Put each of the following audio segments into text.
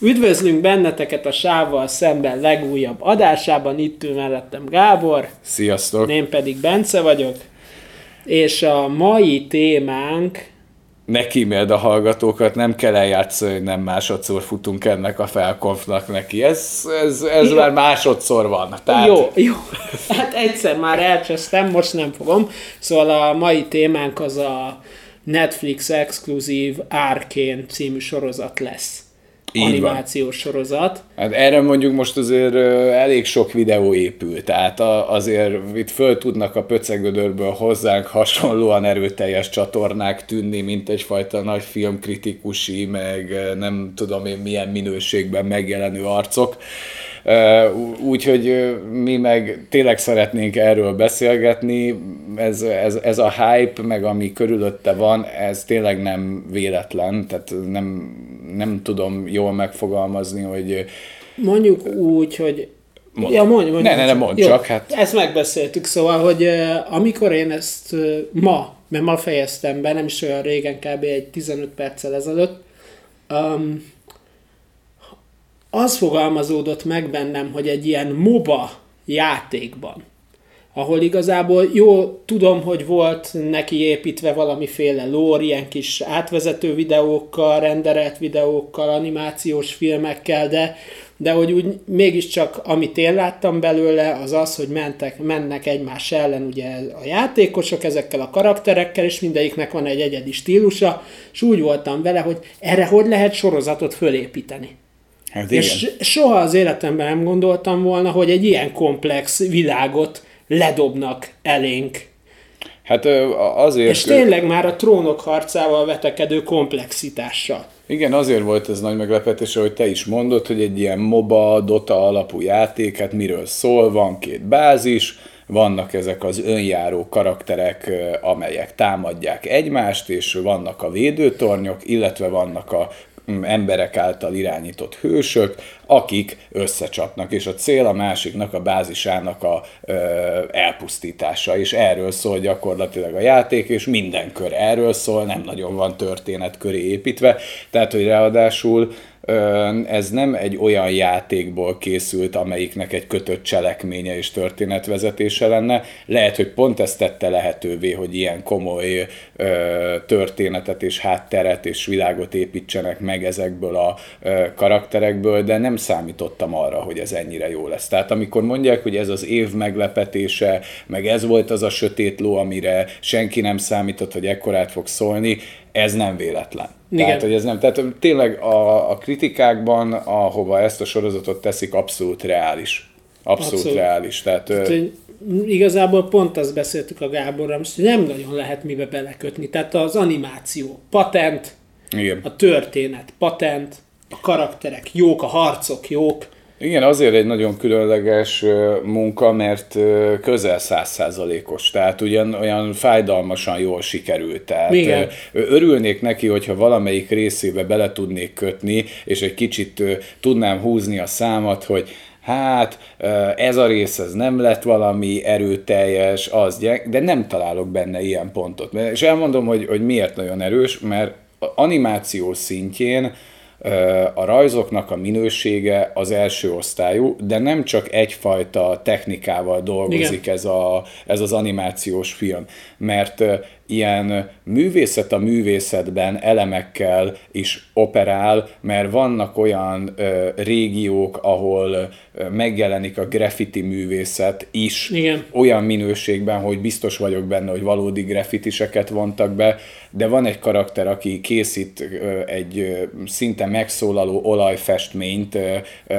Üdvözlünk benneteket a Sávval szemben legújabb adásában, itt ül mellettem Gábor. Sziasztok! Én pedig Bence vagyok. És a mai témánk... Ne kíméld a hallgatókat, nem kell eljátszani, hogy nem másodszor futunk ennek a felkonfnak neki. Ez, ez, ez már másodszor van. Tehát... Jó, jó. Hát egyszer már elcsesztem, most nem fogom. Szóval a mai témánk az a Netflix exkluzív Arkane című sorozat lesz. Így animációs van. sorozat. Hát erre mondjuk most azért elég sok videó épül, tehát azért itt föl tudnak a pöcegödörből hozzánk hasonlóan erőteljes csatornák tűnni, mint egyfajta nagy filmkritikusi, meg nem tudom én milyen minőségben megjelenő arcok. Úgyhogy mi meg tényleg szeretnénk erről beszélgetni, ez, ez, ez a hype, meg ami körülötte van, ez tényleg nem véletlen, tehát nem, nem tudom jól megfogalmazni, hogy... Mondjuk úgy, hogy Mond. Ja, mondj, mondj. Ne, ne, ne, mondj Jó, csak. Hát. Ezt megbeszéltük, szóval, hogy uh, amikor én ezt uh, ma, mert ma fejeztem be, nem is olyan régen, kb. egy 15 perccel ezelőtt, um, az fogalmazódott meg bennem, hogy egy ilyen MOBA játékban, ahol igazából jó, tudom, hogy volt neki építve valamiféle lore, ilyen kis átvezető videókkal, renderelt videókkal, animációs filmekkel, de, de hogy úgy mégiscsak, amit én láttam belőle, az az, hogy mentek, mennek egymás ellen ugye a játékosok ezekkel a karakterekkel, és mindegyiknek van egy egyedi stílusa, és úgy voltam vele, hogy erre hogy lehet sorozatot fölépíteni. Hát igen. És soha az életemben nem gondoltam volna, hogy egy ilyen komplex világot ledobnak elénk. Hát azért... És tényleg már a trónok harcával vetekedő komplexitással. Igen, azért volt ez nagy meglepetés, hogy te is mondod, hogy egy ilyen MOBA, Dota alapú játék, hát miről szól, van két bázis, vannak ezek az önjáró karakterek, amelyek támadják egymást, és vannak a védőtornyok, illetve vannak a emberek által irányított hősök, akik összecsapnak, és a cél a másiknak, a bázisának a ö, elpusztítása, és erről szól gyakorlatilag a játék, és minden kör erről szól, nem nagyon van történet köré építve, tehát hogy ráadásul ez nem egy olyan játékból készült, amelyiknek egy kötött cselekménye és történetvezetése lenne. Lehet, hogy pont ezt tette lehetővé, hogy ilyen komoly történetet és hátteret és világot építsenek meg ezekből a karakterekből, de nem számítottam arra, hogy ez ennyire jó lesz. Tehát amikor mondják, hogy ez az év meglepetése, meg ez volt az a sötét ló, amire senki nem számított, hogy ekkorát fog szólni, ez nem véletlen. Igen. Tehát, hogy ez nem, tehát tényleg a, a kritikákban, ahova ezt a sorozatot teszik, abszolút reális. Abszolút, abszolút. reális. Tehát, tehát igazából pont azt beszéltük a Gáborral, hogy nem nagyon lehet mibe belekötni. Tehát az animáció, patent, Igen. a történet, patent, a karakterek jók, a harcok jók, igen, azért egy nagyon különleges munka, mert közel százszázalékos, tehát ugyan olyan fájdalmasan jól sikerült. Tehát Igen. örülnék neki, hogyha valamelyik részébe bele tudnék kötni, és egy kicsit tudnám húzni a számat, hogy hát ez a rész ez nem lett valami erőteljes, az gyeng, de nem találok benne ilyen pontot. És elmondom, hogy, hogy miért nagyon erős, mert animáció szintjén a rajzoknak a minősége az első osztályú, de nem csak egyfajta technikával dolgozik ez, a, ez az animációs film, mert ilyen művészet a művészetben elemekkel is operál, mert vannak olyan ö, régiók, ahol ö, megjelenik a graffiti művészet is Igen. olyan minőségben, hogy biztos vagyok benne, hogy valódi graffitiseket vontak be, de van egy karakter, aki készít ö, egy ö, szinte megszólaló olajfestményt ö,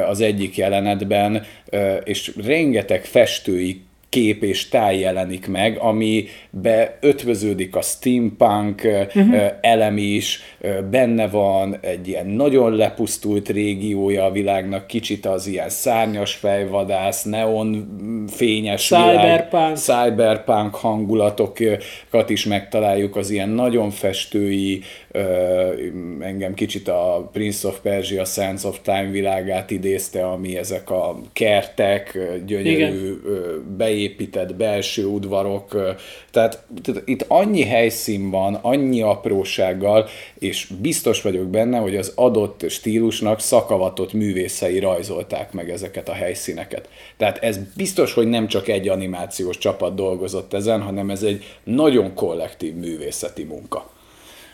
az egyik jelenetben, ö, és rengeteg festői kép és táj jelenik meg, amibe ötvöződik a steampunk uh-huh. elem is, benne van egy ilyen nagyon lepusztult régiója a világnak, kicsit az ilyen szárnyas fejvadász, neon fényes cyberpunk. Világ, cyberpunk hangulatokat is megtaláljuk, az ilyen nagyon festői, engem kicsit a Prince of Persia, Sands of Time világát idézte, ami ezek a kertek, gyönyörű, Igen beépített belső udvarok, tehát, tehát itt annyi helyszín van, annyi aprósággal, és biztos vagyok benne, hogy az adott stílusnak szakavatott művészei rajzolták meg ezeket a helyszíneket. Tehát ez biztos, hogy nem csak egy animációs csapat dolgozott ezen, hanem ez egy nagyon kollektív művészeti munka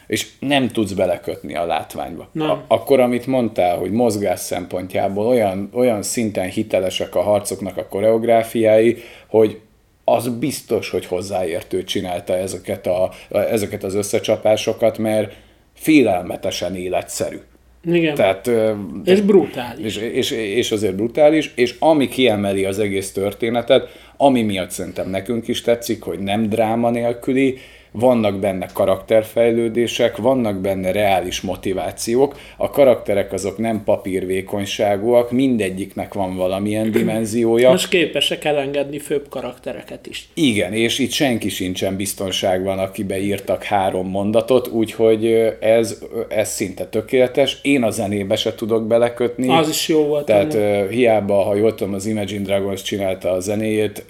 és nem tudsz belekötni a látványba. Nem. A, akkor, amit mondtál, hogy mozgás szempontjából olyan, olyan szinten hitelesek a harcoknak a koreográfiái, hogy az biztos, hogy hozzáértő csinálta ezeket, a, ezeket az összecsapásokat, mert félelmetesen életszerű. Igen. Tehát, és brutális. És, és, és azért brutális, és ami kiemeli az egész történetet, ami miatt szerintem nekünk is tetszik, hogy nem dráma nélküli, vannak benne karakterfejlődések, vannak benne reális motivációk, a karakterek azok nem papírvékonyságúak, mindegyiknek van valamilyen dimenziója. Most képesek elengedni főbb karaktereket is. Igen, és itt senki sincsen biztonságban, akibe írtak három mondatot, úgyhogy ez, ez szinte tökéletes. Én a zenébe se tudok belekötni. Az is jó volt. Tehát uh, hiába, ha jól tudom, az Imagine Dragons csinálta a zenéjét,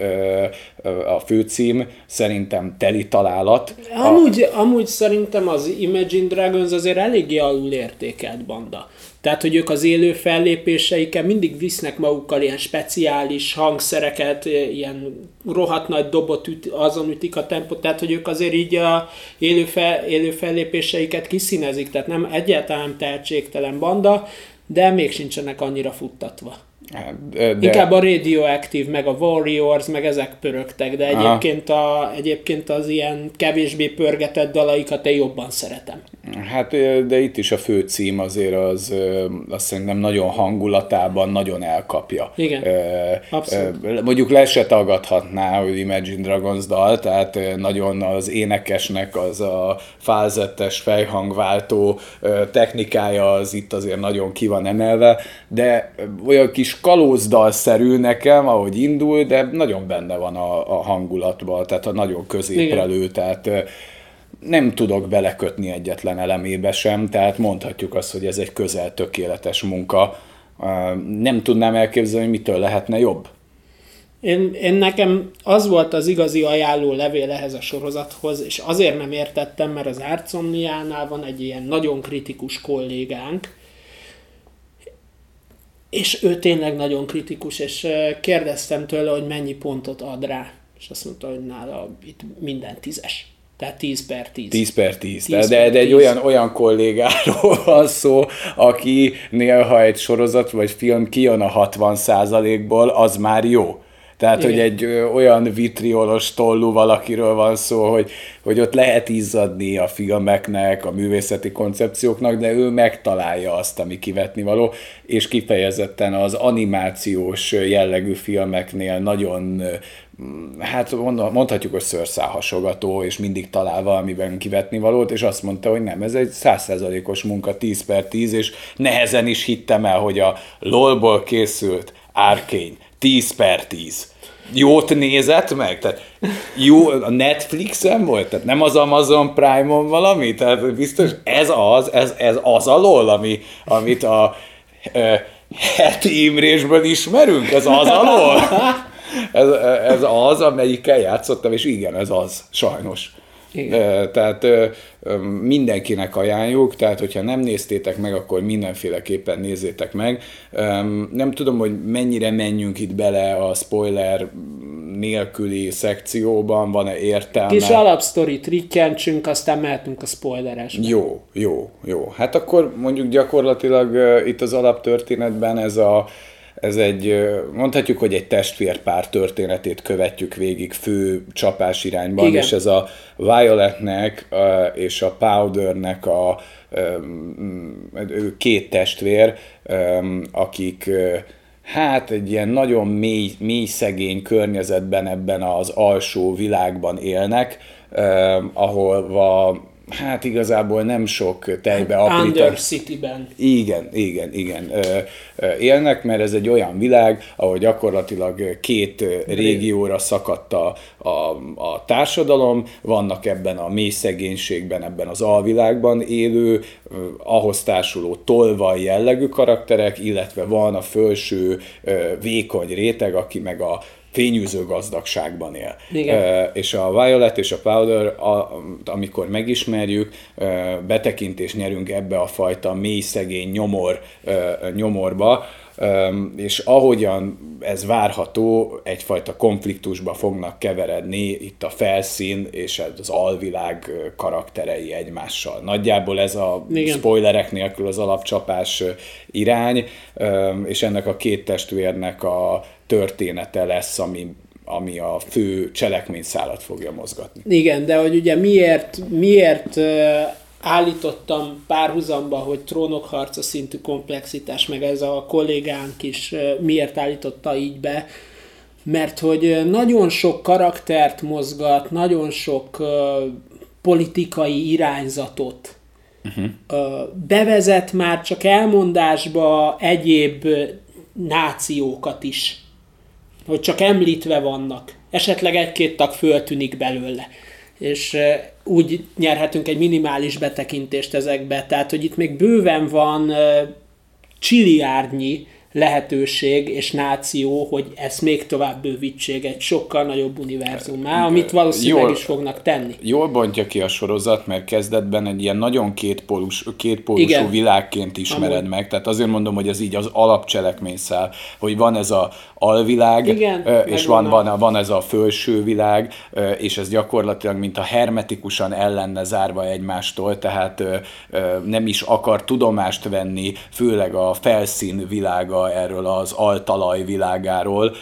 a főcím szerintem teli találat, Amúgy, a... amúgy szerintem az Imagine Dragons azért eléggé alul értékelt banda. Tehát, hogy ők az élő fellépéseikkel mindig visznek magukkal ilyen speciális hangszereket, ilyen rohadt nagy dobot üt, azon ütik a tempót, tehát, hogy ők azért így a élő, fel, élő fellépéseiket kiszínezik, tehát nem egyáltalán tehetségtelen banda, de még sincsenek annyira futtatva. De... Inkább a Radioactive, meg a Warriors, meg ezek pörögtek, de egyébként, a, egyébként az ilyen kevésbé pörgetett dalaikat én jobban szeretem. Hát, de itt is a fő cím azért az azt szerintem nagyon hangulatában nagyon elkapja. Igen, abszolút. Mondjuk le se tagadhatná, hogy Imagine Dragons dal, tehát nagyon az énekesnek az a fázettes fejhangváltó technikája az itt azért nagyon ki van emelve, de olyan kis kalózdalszerű nekem, ahogy indul, de nagyon benne van a, a hangulatban, tehát a nagyon középrelő, tehát nem tudok belekötni egyetlen elemébe sem, tehát mondhatjuk azt, hogy ez egy közel tökéletes munka. Nem tudnám elképzelni, hogy mitől lehetne jobb. Én, én nekem az volt az igazi ajánló levél ehhez a sorozathoz, és azért nem értettem, mert az Árcomniánál van egy ilyen nagyon kritikus kollégánk, és ő tényleg nagyon kritikus, és kérdeztem tőle, hogy mennyi pontot ad rá, és azt mondta, hogy nála itt minden tízes. Tehát 10 per 10. 10 per 10. 10 de, per de egy 10. olyan, olyan kollégáról van szó, aki néha egy sorozat vagy film kijön a 60 ból az már jó. Tehát, Igen. hogy egy ö, olyan vitriolos tollú valakiről van szó, hogy, hogy ott lehet izzadni a filmeknek, a művészeti koncepcióknak, de ő megtalálja azt, ami kivetni való, és kifejezetten az animációs jellegű filmeknél nagyon hát mondhatjuk, hogy szőrszálhasogató, és mindig talál valamiben kivetni valót, és azt mondta, hogy nem, ez egy százszerzalékos munka 10 per 10, és nehezen is hittem el, hogy a LOL-ból készült Arkane 10 per 10 jót nézett meg? Tehát jó, a Netflixen volt? Tehát nem az Amazon Prime-on valami? Tehát biztos ez az, ez, ez az alól, ami, amit a e, heti Imrésből ismerünk? Ez az alól? Ez, ez az, amelyikkel játszottam, és igen, ez az, sajnos. Igen. Tehát mindenkinek ajánljuk, tehát hogyha nem néztétek meg, akkor mindenféleképpen nézzétek meg. Nem tudom, hogy mennyire menjünk itt bele a spoiler nélküli szekcióban, van-e értelme. Kis alapsztori trikkentsünk, aztán mehetünk a spoileresbe. Jó, jó, jó. Hát akkor mondjuk gyakorlatilag itt az alaptörténetben ez a ez egy, mondhatjuk, hogy egy testvérpár történetét követjük végig fő csapás irányban, Igen. és ez a Violetnek és a Powdernek a két testvér, akik hát egy ilyen nagyon mély, mély szegény környezetben ebben az alsó világban élnek, ahol hát igazából nem sok tejbe aprítani. Under City-ben. Igen, igen, igen. Élnek, mert ez egy olyan világ, ahol gyakorlatilag két régióra szakadt a, a, a társadalom, vannak ebben a mély szegénységben, ebben az alvilágban élő, ahhoz társuló tolvaj jellegű karakterek, illetve van a felső vékony réteg, aki meg a fényűző gazdagságban él. Igen. És a Violet és a Powder, a, amikor megismerjük, betekintést nyerünk ebbe a fajta mély szegény nyomor, nyomorba, és ahogyan ez várható, egyfajta konfliktusba fognak keveredni itt a felszín és az alvilág karakterei egymással. Nagyjából ez a Igen. spoilerek nélkül az alapcsapás irány, és ennek a két testvérnek a története lesz, ami ami a fő cselekményszálat fogja mozgatni. Igen, de hogy ugye miért, miért állítottam párhuzamba, hogy trónok harca szintű komplexitás, meg ez a kollégánk is miért állította így be, mert hogy nagyon sok karaktert mozgat, nagyon sok politikai irányzatot uh-huh. bevezet már csak elmondásba egyéb nációkat is, hogy csak említve vannak. Esetleg egy-két tag föltűnik belőle és úgy nyerhetünk egy minimális betekintést ezekbe. Tehát, hogy itt még bőven van csiliárnyi lehetőség és náció, hogy ezt még tovább bővítsék egy sokkal nagyobb univerzumá, amit valószínűleg jól, is fognak tenni. Jól bontja ki a sorozat, mert kezdetben egy ilyen nagyon kétpólus, kétpólusú Igen. világként ismered Amúgy. meg, tehát azért mondom, hogy ez így az alapcselekményszál, hogy van ez a alvilág, Igen, és van, van, van ez a felső világ, és ez gyakorlatilag mint a hermetikusan ellenne zárva egymástól, tehát nem is akar tudomást venni, főleg a felszín világa erről az altalaj világáról,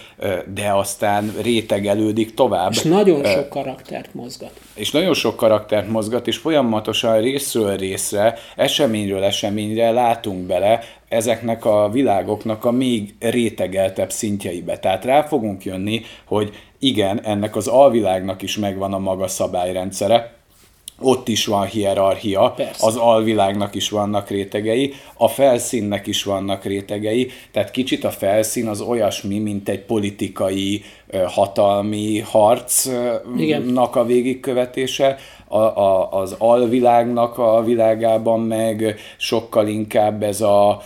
de aztán rétegelődik tovább. És nagyon sok karaktert mozgat. És nagyon sok karaktert mozgat, és folyamatosan részről részre, eseményről eseményre látunk bele ezeknek a világoknak a még rétegeltebb szintjeibe. Tehát rá fogunk jönni, hogy igen, ennek az alvilágnak is megvan a maga szabályrendszere, ott is van hierarchia, Persze. az alvilágnak is vannak rétegei, a felszínnek is vannak rétegei, tehát kicsit a felszín az olyasmi, mint egy politikai hatalmi harcnak a végigkövetése, a, a, az alvilágnak a világában meg sokkal inkább ez a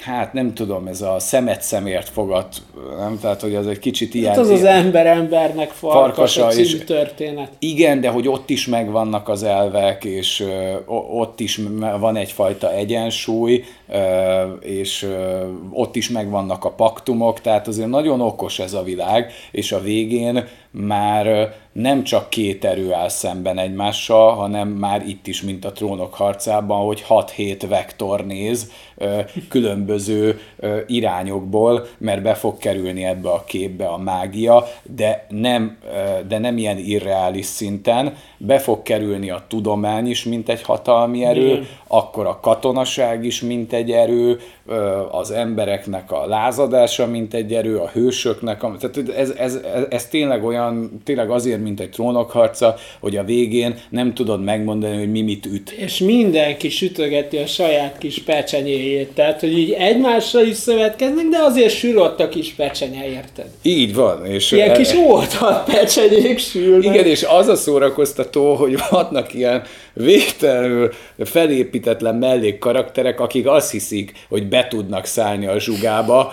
hát nem tudom, ez a szemet szemért fogat, nem? Tehát, hogy az egy kicsit ilyen... Hát az az ember embernek farkasa, farkasa és történet. Igen, de hogy ott is megvannak az elvek, és ott is van egyfajta egyensúly, és ott is megvannak a paktumok, tehát azért nagyon okos ez a világ, és a végén már nem csak két erő áll szemben egymással, hanem már itt is, mint a trónok harcában, hogy 6-7 vektor néz különböző irányokból, mert be fog kerülni ebbe a képbe a mágia, de nem, de nem ilyen irreális szinten, be fog kerülni a tudomány is, mint egy hatalmi erő, Igen. akkor a katonaság is, mint egy erő, az embereknek a lázadása, mint egy erő, a hősöknek, a, tehát ez, ez, ez, ez tényleg olyan, tényleg azért, mint egy trónokharca, hogy a végén nem tudod megmondani, hogy mi mit üt. És mindenki sütögeti a saját kis pecsenyéjét, tehát hogy így egymással is szövetkeznek, de azért sül ott a kis pecsenye, érted? Így van. És ilyen e... kis oltal pecsenyék sülnek. Igen, és az a szórakoztató, hogy vannak ilyen végtelenül felépítetlen mellékkarakterek, akik azt hiszik, hogy be tudnak szállni a zsugába,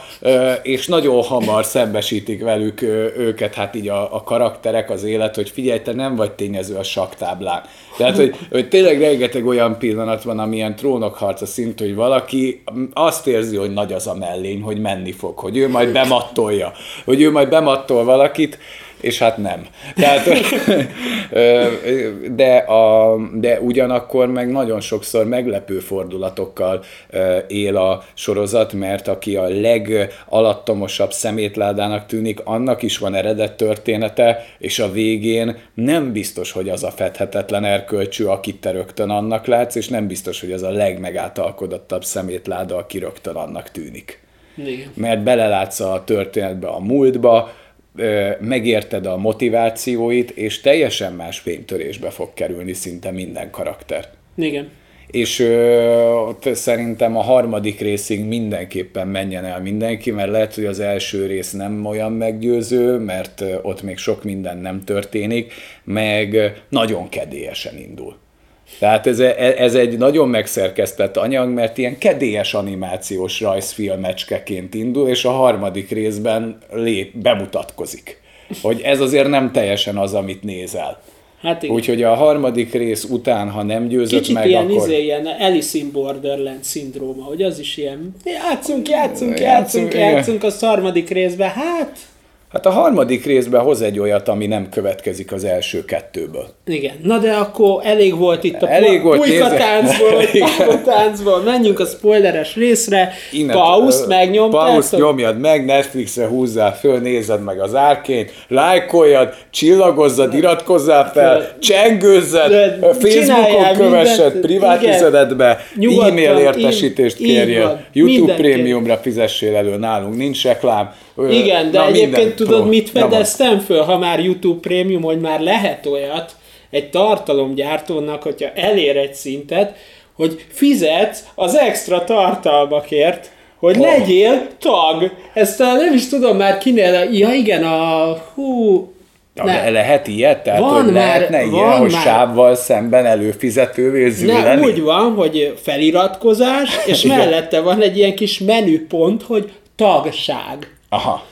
és nagyon hamar szembesítik velük őket, hát így a, a karakterek, az élet, hogy figyelj, te nem vagy tényező a saktáblán. Tehát, hogy, hogy tényleg rengeteg olyan pillanat van, amilyen trónokharca szint, hogy valaki azt érzi, hogy nagy az a mellény, hogy menni fog, hogy ő majd bemattolja, hogy ő majd bemattol valakit, és hát nem. Tehát, de, a, de ugyanakkor meg nagyon sokszor meglepő fordulatokkal él a sorozat, mert aki a legalattomosabb szemétládának tűnik, annak is van eredet története, és a végén nem biztos, hogy az a fedhetetlen erkölcsű, akit te rögtön annak látsz, és nem biztos, hogy az a legmegátalkodottabb szemétláda, aki rögtön annak tűnik. Igen. Mert belelátsz a történetbe, a múltba, megérted a motivációit, és teljesen más fénytörésbe fog kerülni szinte minden karakter. Igen. És ö, szerintem a harmadik részig mindenképpen menjen el mindenki, mert lehet, hogy az első rész nem olyan meggyőző, mert ott még sok minden nem történik, meg nagyon kedélyesen indul. Tehát ez, ez egy nagyon megszerkesztett anyag, mert ilyen kedélyes animációs rajzfilmecskeként indul, és a harmadik részben lép, bemutatkozik. hogy ez azért nem teljesen az, amit nézel. Hát igen. Úgyhogy a harmadik rész után, ha nem győzött Kicsit meg, ilyen, akkor... Izé, ilyen Alice in Borderland szindróma, hogy az is ilyen játszunk, játszunk, játszunk, játszunk, játszunk a harmadik részben, hát Hát a harmadik részben hoz egy olyat, ami nem következik az első kettőből. Igen. Na de akkor elég volt itt a elég volt, táncból, táncból. Menjünk a spoileres részre. Innen, Pauszt megnyomtad. Pauszt nyomjad meg, Netflixre húzzál föl, nézed meg az árként, lájkoljad, csillagozzad, iratkozzál fel, csengőzzed, Facebookon kövessed, privát üzenetbe, e-mail értesítést kérjél, YouTube Mindenki. prémiumra fizessél elő, nálunk nincs reklám, igen, de Na, egyébként tudod, pro. mit fedeztem föl, ha már YouTube Premium, hogy már lehet olyat egy tartalomgyártónak, hogyha elér egy szintet, hogy fizetsz az extra tartalmakért, hogy oh. legyél tag. Ezt nem is tudom már kinél, ja igen, a hú, ne. lehet ilyet? Tehát, van hogy már, lehetne van ilyen, hogy már. sávval szemben előfizetővé Ne, úgy van, hogy feliratkozás, és mellette van egy ilyen kis menüpont, hogy tagság. Aha.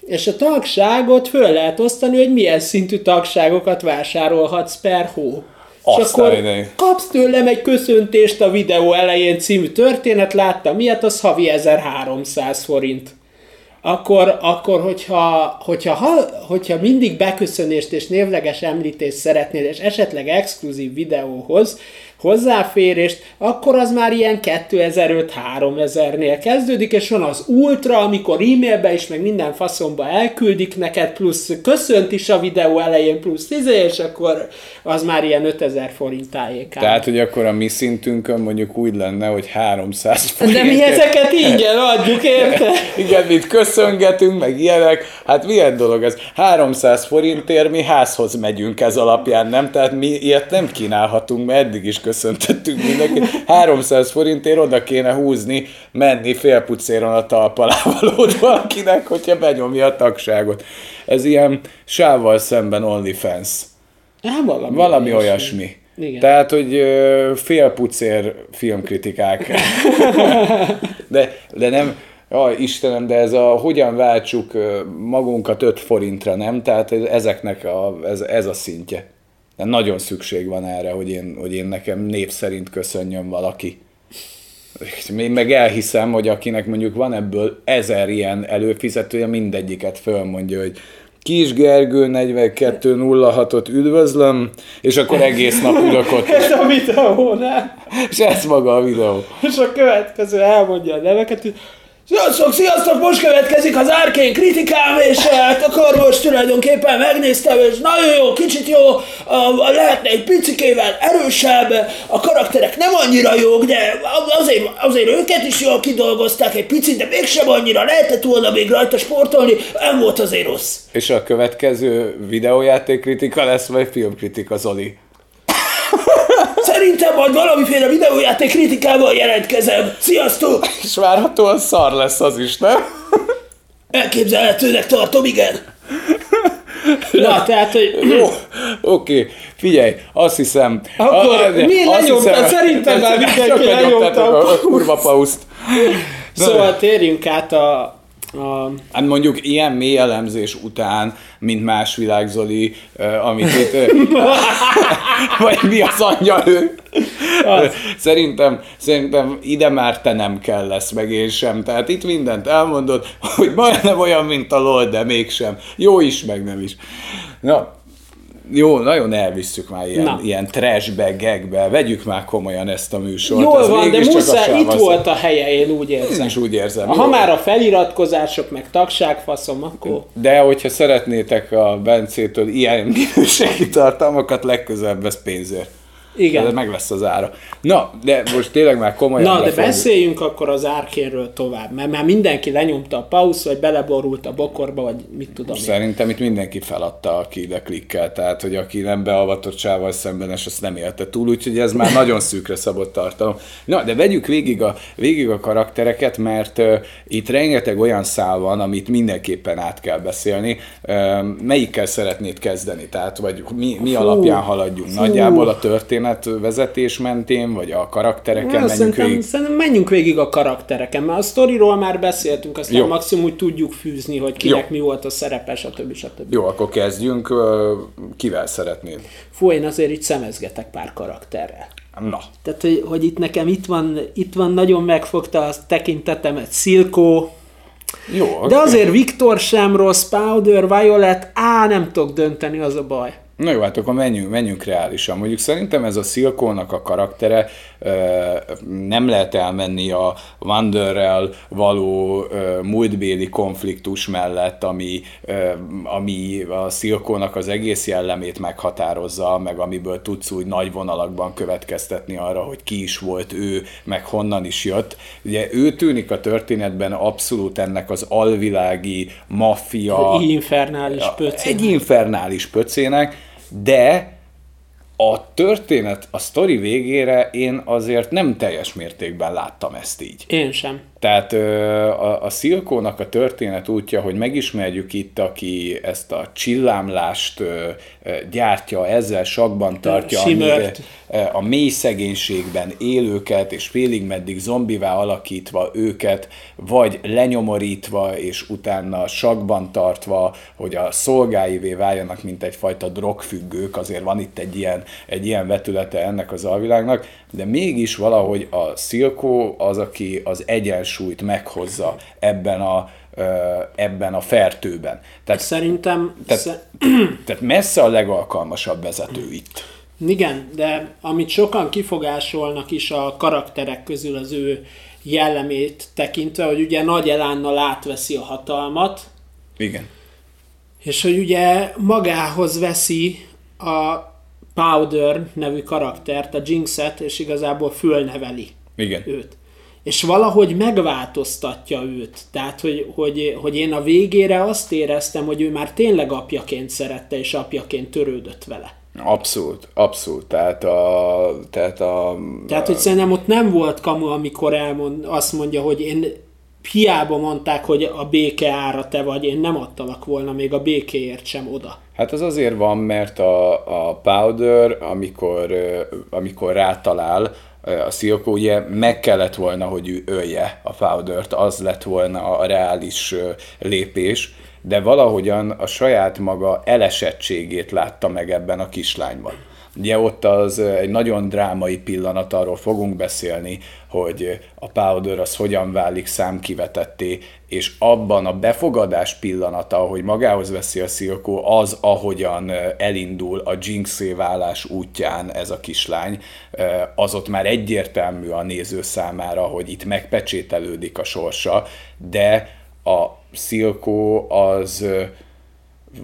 És a tagságot föl lehet osztani, hogy milyen szintű tagságokat vásárolhatsz per hó. Azt és akkor idején. kapsz tőlem egy köszöntést a videó elején című történet, láttam miatt, az havi 1300 forint. Akkor, akkor hogyha, hogyha, ha, hogyha mindig beköszönést és névleges említést szeretnél, és esetleg exkluzív videóhoz, hozzáférést, akkor az már ilyen 2005-3000-nél kezdődik, és van az Ultra, amikor e-mailbe is, meg minden faszomba elküldik neked, plusz köszönt is a videó elején, plusz 10, és akkor az már ilyen 5000 forint tájékán. Tehát, hogy akkor a mi szintünkön mondjuk úgy lenne, hogy 300 forint. De mi ezeket ingyen adjuk, érte? Igen, mit köszöngetünk, meg ilyenek. Hát milyen dolog ez? 300 forintért mi házhoz megyünk ez alapján, nem? Tehát mi ilyet nem kínálhatunk, mert eddig is köszöntettünk mindenkit. 300 forintért oda kéne húzni, menni félpucéron a talpalávalót valakinek, hogyha benyomja a tagságot. Ez ilyen sávval szemben OnlyFans. Há, valami, valami olyasmi. Igen. Tehát, hogy félpucér filmkritikák. de, de nem, Ja, Istenem, de ez a hogyan váltsuk magunkat 5 forintra, nem? Tehát ezeknek a, ez, ez a szintje. De nagyon szükség van erre, hogy én, hogy én nekem név szerint köszönjön valaki. Én meg elhiszem, hogy akinek mondjuk van ebből ezer ilyen előfizetője, mindegyiket fölmondja, hogy Kis Gergő 4206-ot üdvözlöm, és akkor egész nap ülök ott. ez a videónál. És ez maga a videó. És a következő elmondja a neveket, Sziasztok, sziasztok! Most következik az árkén kritikám, és hát akkor most tulajdonképpen megnéztem, és nagyon jó, kicsit jó, lehetne egy picikével erősebb, a karakterek nem annyira jók, de azért, azért őket is jól kidolgozták egy picit, de mégsem annyira lehetett volna még rajta sportolni, nem volt azért rossz. És a következő videójáték kritika lesz, vagy filmkritika, Zoli? Szerintem majd valamiféle videójáték kritikával jelentkezem. Sziasztok! És várhatóan szar lesz az is, nem? Elképzelhetőnek tartom, igen. Na, tehát, hogy... Jó, oké, figyelj, azt hiszem... Akkor a, mi lenyomta, szerintem már mindenki lenyomta a kurva pauszt. Szóval térjünk át a a... Hát mondjuk ilyen mély elemzés után, mint más világ Zoli, amit itt... vagy mi az anyja ő? Az. Szerintem, szerintem ide már te nem kell lesz, meg én sem. Tehát itt mindent elmondod, hogy majdnem olyan, mint a LOL, de mégsem. Jó is, meg nem is. Na, jó, nagyon elvisszük már ilyen, Na. ilyen trashbe, gegbe, vegyük már komolyan ezt a műsort. Jól Ez van, de muszáj, itt volt a helye, én úgy érzem. Én is úgy érzem. Ha már a feliratkozások, meg tagságfaszom, akkor... De hogyha szeretnétek a Bencétől ilyen minőségi tartalmakat, legközelebb vesz pénzért. Igen. Ez meg lesz az ára. Na, de most tényleg már komolyan Na, de fogjuk. beszéljünk akkor az árkénről tovább, mert már mindenki lenyomta a pauz, vagy beleborult a bokorba, vagy mit tudom Szerintem én. itt mindenki feladta, aki ide klikkel, tehát hogy aki nem beavatottsággal szembenes, azt nem élte túl, úgyhogy ez már nagyon szűkre szabott tartalom. Na, de vegyük végig a, végig a karaktereket, mert uh, itt rengeteg olyan szál van, amit mindenképpen át kell beszélni. Uh, melyikkel szeretnéd kezdeni? Tehát, vagy mi, mi alapján haladjunk? Fú. Nagyjából a történet történetvezetés mentén, vagy a karaktereken Ja, menjünk szerintem, végig? szerintem menjünk végig a karaktereken, mert a sztoriról már beszéltünk, aztán Jó. maximum úgy tudjuk fűzni, hogy kinek Jó. mi volt a szerepe, stb. stb. Jó, akkor kezdjünk. Kivel szeretnéd? Fú, én azért itt szemezgetek pár karakterrel. Na, Tehát, hogy, hogy itt nekem itt van, itt van nagyon megfogta a tekintetemet Silko, jó. de azért Viktor sem rossz, Powder, Violet, á, nem tudok dönteni, az a baj. Na jó, hát akkor menjünk, menjünk reálisan. Mondjuk szerintem ez a Silkónak a karaktere nem lehet elmenni a Wanderrel való múltbéli konfliktus mellett, ami, ami a Silkónak az egész jellemét meghatározza, meg amiből tudsz úgy nagy vonalakban következtetni arra, hogy ki is volt ő, meg honnan is jött. Ugye ő tűnik a történetben abszolút ennek az alvilági maffia, Infernális pöcé. egy infernális pöcének, de a történet, a sztori végére én azért nem teljes mértékben láttam ezt így. Én sem. Tehát a, a Szilkónak a történet útja, hogy megismerjük itt, aki ezt a csillámlást gyártja, ezzel sakban tartja Simört. ö, a mély szegénységben élőket, és félig meddig zombivá alakítva őket, vagy lenyomorítva, és utána sakban tartva, hogy a szolgáivé váljanak, mint egyfajta drogfüggők, azért van itt egy ilyen, egy ilyen vetülete ennek az alvilágnak, de mégis valahogy a Szilkó az, aki az egyensúlyt meghozza ebben a, ö, ebben a fertőben. Tehát, Szerintem, tehát, sze- tehát messze a legalkalmasabb vezető itt. Igen, de amit sokan kifogásolnak is a karakterek közül az ő jellemét tekintve, hogy ugye nagy elánnal átveszi a hatalmat, Igen. és hogy ugye magához veszi a Powder nevű karaktert, a Jinxet, és igazából fölneveli Igen. őt. És valahogy megváltoztatja őt. Tehát, hogy, hogy, hogy én a végére azt éreztem, hogy ő már tényleg apjaként szerette, és apjaként törődött vele. Abszolút, abszolút. Tehát a... Tehát a Tehát, hogy szerintem ott nem volt kamu, amikor elmond, azt mondja, hogy én hiába mondták, hogy a béke ára te vagy, én nem adtalak volna még a békéért sem oda. Hát az azért van, mert a, a Powder, amikor, amikor rátalál, a Silko ugye meg kellett volna, hogy ő ölje a Powdert, az lett volna a reális lépés, de valahogyan a saját maga elesettségét látta meg ebben a kislányban. Ugye ott az egy nagyon drámai pillanat, arról fogunk beszélni, hogy a Powder az hogyan válik számkivetetté, és abban a befogadás pillanata, ahogy magához veszi a Silko, az, ahogyan elindul a Jinxé válás útján ez a kislány, az ott már egyértelmű a néző számára, hogy itt megpecsételődik a sorsa, de a Silko az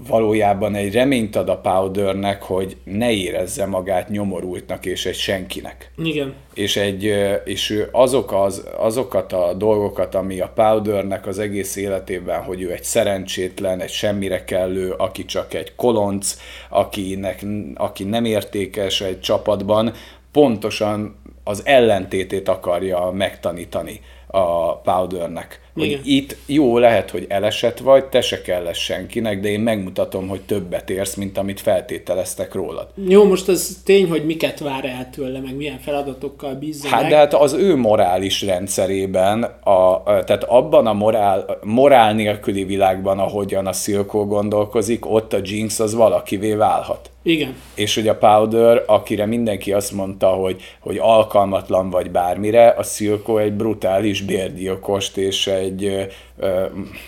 valójában egy reményt ad a Powdernek, hogy ne érezze magát nyomorultnak és egy senkinek. Igen. És, egy, és azok az, azokat a dolgokat, ami a Powdernek az egész életében, hogy ő egy szerencsétlen, egy semmire kellő, aki csak egy kolonc, akinek, aki nem értékes egy csapatban, pontosan az ellentétét akarja megtanítani a Powdernek. Hogy Igen. itt jó lehet, hogy elesett vagy, te se kell senkinek, de én megmutatom, hogy többet érsz, mint amit feltételeztek rólad. Jó, most az tény, hogy miket vár el tőle, meg milyen feladatokkal bízza Hát meg. de hát az ő morális rendszerében, a, tehát abban a morál, morál nélküli világban, ahogyan a Silko gondolkozik, ott a Jinx az valakivé válhat. Igen. És hogy a Powder, akire mindenki azt mondta, hogy, hogy alkalmatlan vagy bármire, a Silko egy brutális bérgyilkost és egy ö,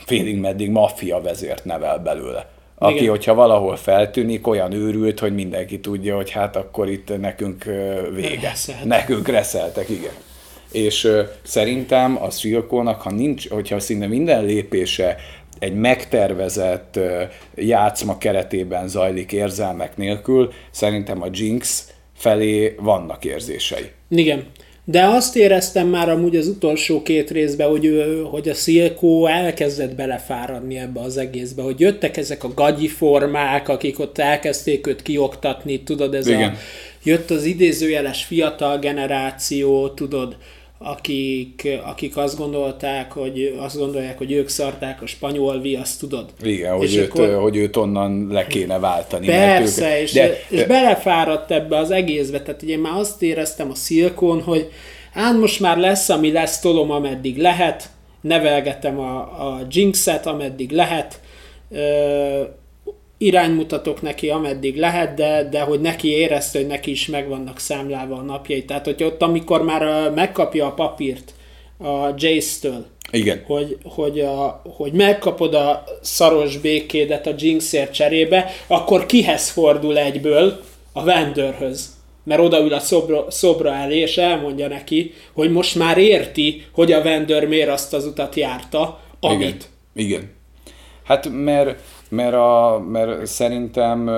félig meddig maffia vezért nevel belőle. Aki, Igen. hogyha valahol feltűnik, olyan őrült, hogy mindenki tudja, hogy hát akkor itt nekünk vége. Reszeltek. Nekünk reszeltek, igen. És ö, szerintem a Silkónak, ha nincs, hogyha szinte minden lépése egy megtervezett játszma keretében zajlik érzelmek nélkül, szerintem a Jinx felé vannak érzései. Igen. De azt éreztem már amúgy az utolsó két részben, hogy, ő, hogy a Szilkó elkezdett belefáradni ebbe az egészbe, hogy jöttek ezek a gagyi formák, akik ott elkezdték őt kioktatni, tudod, ez Igen. a, jött az idézőjeles fiatal generáció, tudod, akik, akik azt gondolták, hogy azt gondolják, hogy ők szarták a spanyol viaszt, tudod? Igen, hogy, őt, akkor, hogy őt onnan le kéne váltani. Persze, ők, és, de, és belefáradt ebbe az egészbe, tehát ugye én már azt éreztem a szilkón, hogy hát most már lesz, ami lesz, tolom, ameddig lehet, nevelgetem a, a Jinxet, ameddig lehet, iránymutatok neki, ameddig lehet, de, de hogy neki érezte, hogy neki is megvannak számlálva a napjai. Tehát, hogy ott, amikor már megkapja a papírt a Jace-től, igen. Hogy, hogy, a, hogy megkapod a szaros békédet a Jinxért cserébe, akkor kihez fordul egyből? A vendőrhöz. Mert odaül a szobra, szobra elé, és elmondja neki, hogy most már érti, hogy a vendőr miért azt az utat járta, amit. Igen. Igen. Hát mert mert, a, mert szerintem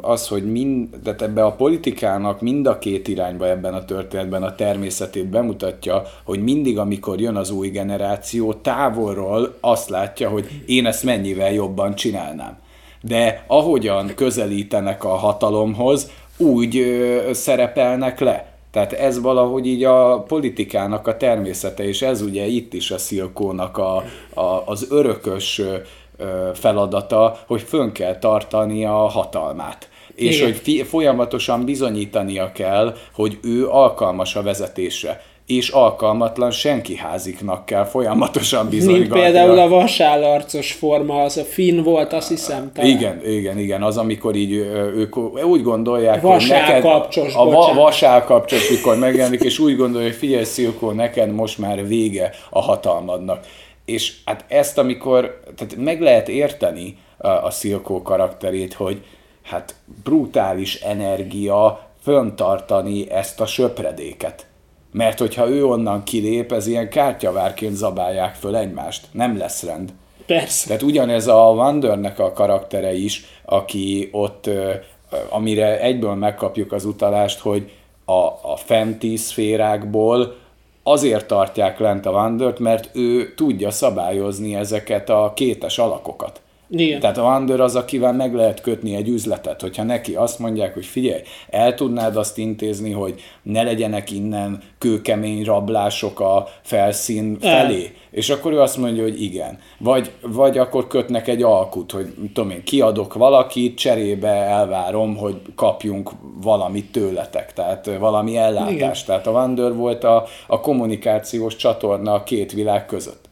az, hogy mind, tehát ebbe a politikának mind a két irányba ebben a történetben a természetét bemutatja, hogy mindig, amikor jön az új generáció, távolról azt látja, hogy én ezt mennyivel jobban csinálnám. De ahogyan közelítenek a hatalomhoz, úgy szerepelnek le. Tehát ez valahogy így a politikának a természete, és ez ugye itt is a Szilkónak a, a, az örökös feladata, hogy fönn kell tartani a hatalmát. És Igen. hogy fi- folyamatosan bizonyítania kell, hogy ő alkalmas a vezetésre és alkalmatlan senki háziknak kell folyamatosan bizonygatni. Mint például a vasállarcos forma, az a finn volt, azt hiszem. Talán. Igen, igen, igen, az amikor így ők úgy gondolják, vasál hogy neked kapcsos, a va- vasál kapcsos, mikor megjelenik, és úgy gondolja, hogy figyelj Szilkó, neked most már vége a hatalmadnak és hát ezt amikor, tehát meg lehet érteni a, a Szilkó karakterét, hogy hát brutális energia föntartani ezt a söpredéket. Mert hogyha ő onnan kilép, ez ilyen kártyavárként zabálják föl egymást. Nem lesz rend. Persze. Tehát ugyanez a Wandernek a karaktere is, aki ott, amire egyből megkapjuk az utalást, hogy a, a fenti szférákból azért tartják lent a Wandert, mert ő tudja szabályozni ezeket a kétes alakokat. Igen. Tehát a Wander az, akivel meg lehet kötni egy üzletet, hogyha neki azt mondják, hogy figyelj, el tudnád azt intézni, hogy ne legyenek innen kőkemény rablások a felszín felé, el. és akkor ő azt mondja, hogy igen. Vagy, vagy akkor kötnek egy alkut, hogy tudom én, kiadok valakit, cserébe elvárom, hogy kapjunk valamit tőletek, tehát valami ellátást. Igen. Tehát a Wander volt a, a kommunikációs csatorna a két világ között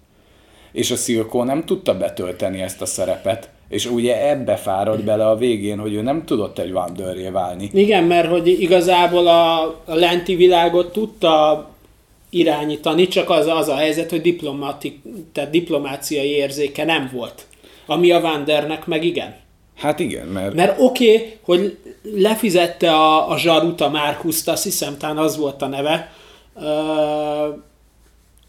és a Szilkó nem tudta betölteni ezt a szerepet, és ugye ebbe fárad bele a végén, hogy ő nem tudott egy Wanderré válni. Igen, mert hogy igazából a, a lenti világot tudta irányítani, csak az, az a helyzet, hogy diplomatik, tehát diplomáciai érzéke nem volt. Ami a Wandernek meg igen. Hát igen, mert... Mert oké, okay, hogy lefizette a, a zsarut a Márkuszt, azt hiszem, talán az volt a neve,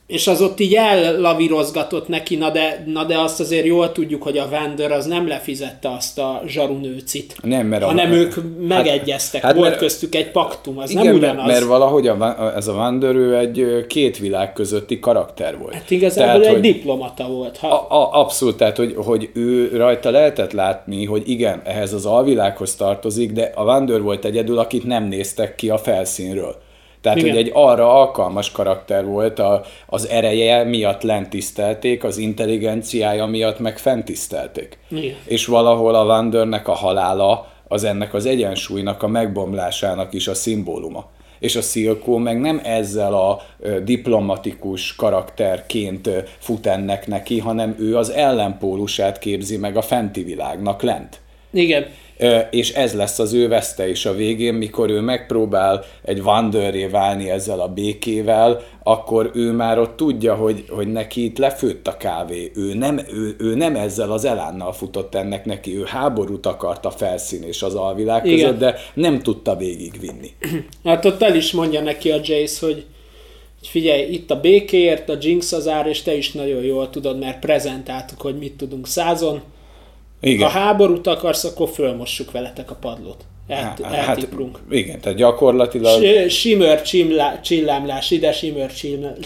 és az ott így ellavírozgatott neki, na de, na de azt azért jól tudjuk, hogy a Vander az nem lefizette azt a zsarunőcit. Nem, mert hanem a, ők megegyeztek, hát, hát volt mert, köztük egy paktum, az igen, nem ugyanaz. Mert, mert valahogy a, ez a Vander ő egy két világ közötti karakter volt. Hát igazából tehát, egy hogy, diplomata volt. Ha... A, a, abszolút, tehát hogy, hogy ő rajta lehetett látni, hogy igen, ehhez az alvilághoz tartozik, de a Vander volt egyedül, akit nem néztek ki a felszínről. Tehát, Igen. hogy egy arra alkalmas karakter volt, a, az ereje miatt lent tisztelték, az intelligenciája miatt meg fent tisztelték. Igen. És valahol a Wandernek a halála az ennek az egyensúlynak a megbomlásának is a szimbóluma. És a Szilkó meg nem ezzel a diplomatikus karakterként fut ennek neki, hanem ő az ellenpólusát képzi meg a fenti világnak lent. Igen és ez lesz az ő veszte is a végén, mikor ő megpróbál egy Wanderré válni ezzel a békével, akkor ő már ott tudja, hogy, hogy neki itt lefőtt a kávé. Ő nem, ő, ő nem ezzel az elánnal futott ennek neki, ő háborút akart a felszín és az alvilág Igen. között, de nem tudta végigvinni. Hát ott el is mondja neki a Jace, hogy figyelj, itt a békéért, a Jinx az ár, és te is nagyon jól tudod, mert prezentáltuk, hogy mit tudunk százon, igen. Ha háborút akarsz, akkor fölmossuk veletek a padlót. El, hát, igen, tehát gyakorlatilag... Simör csillámlás ide, simör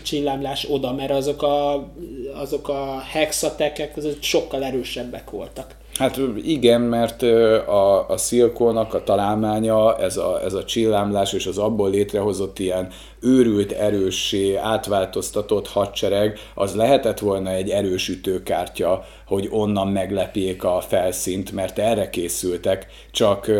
csillámlás oda, mert azok a, azok a hexatekek azok sokkal erősebbek voltak. Hát igen, mert a, a szilkónak a találmánya, ez a, ez a csillámlás és az abból létrehozott ilyen őrült, erőssé, átváltoztatott hadsereg, az lehetett volna egy erős ütőkártya, hogy onnan meglepjék a felszínt, mert erre készültek, csak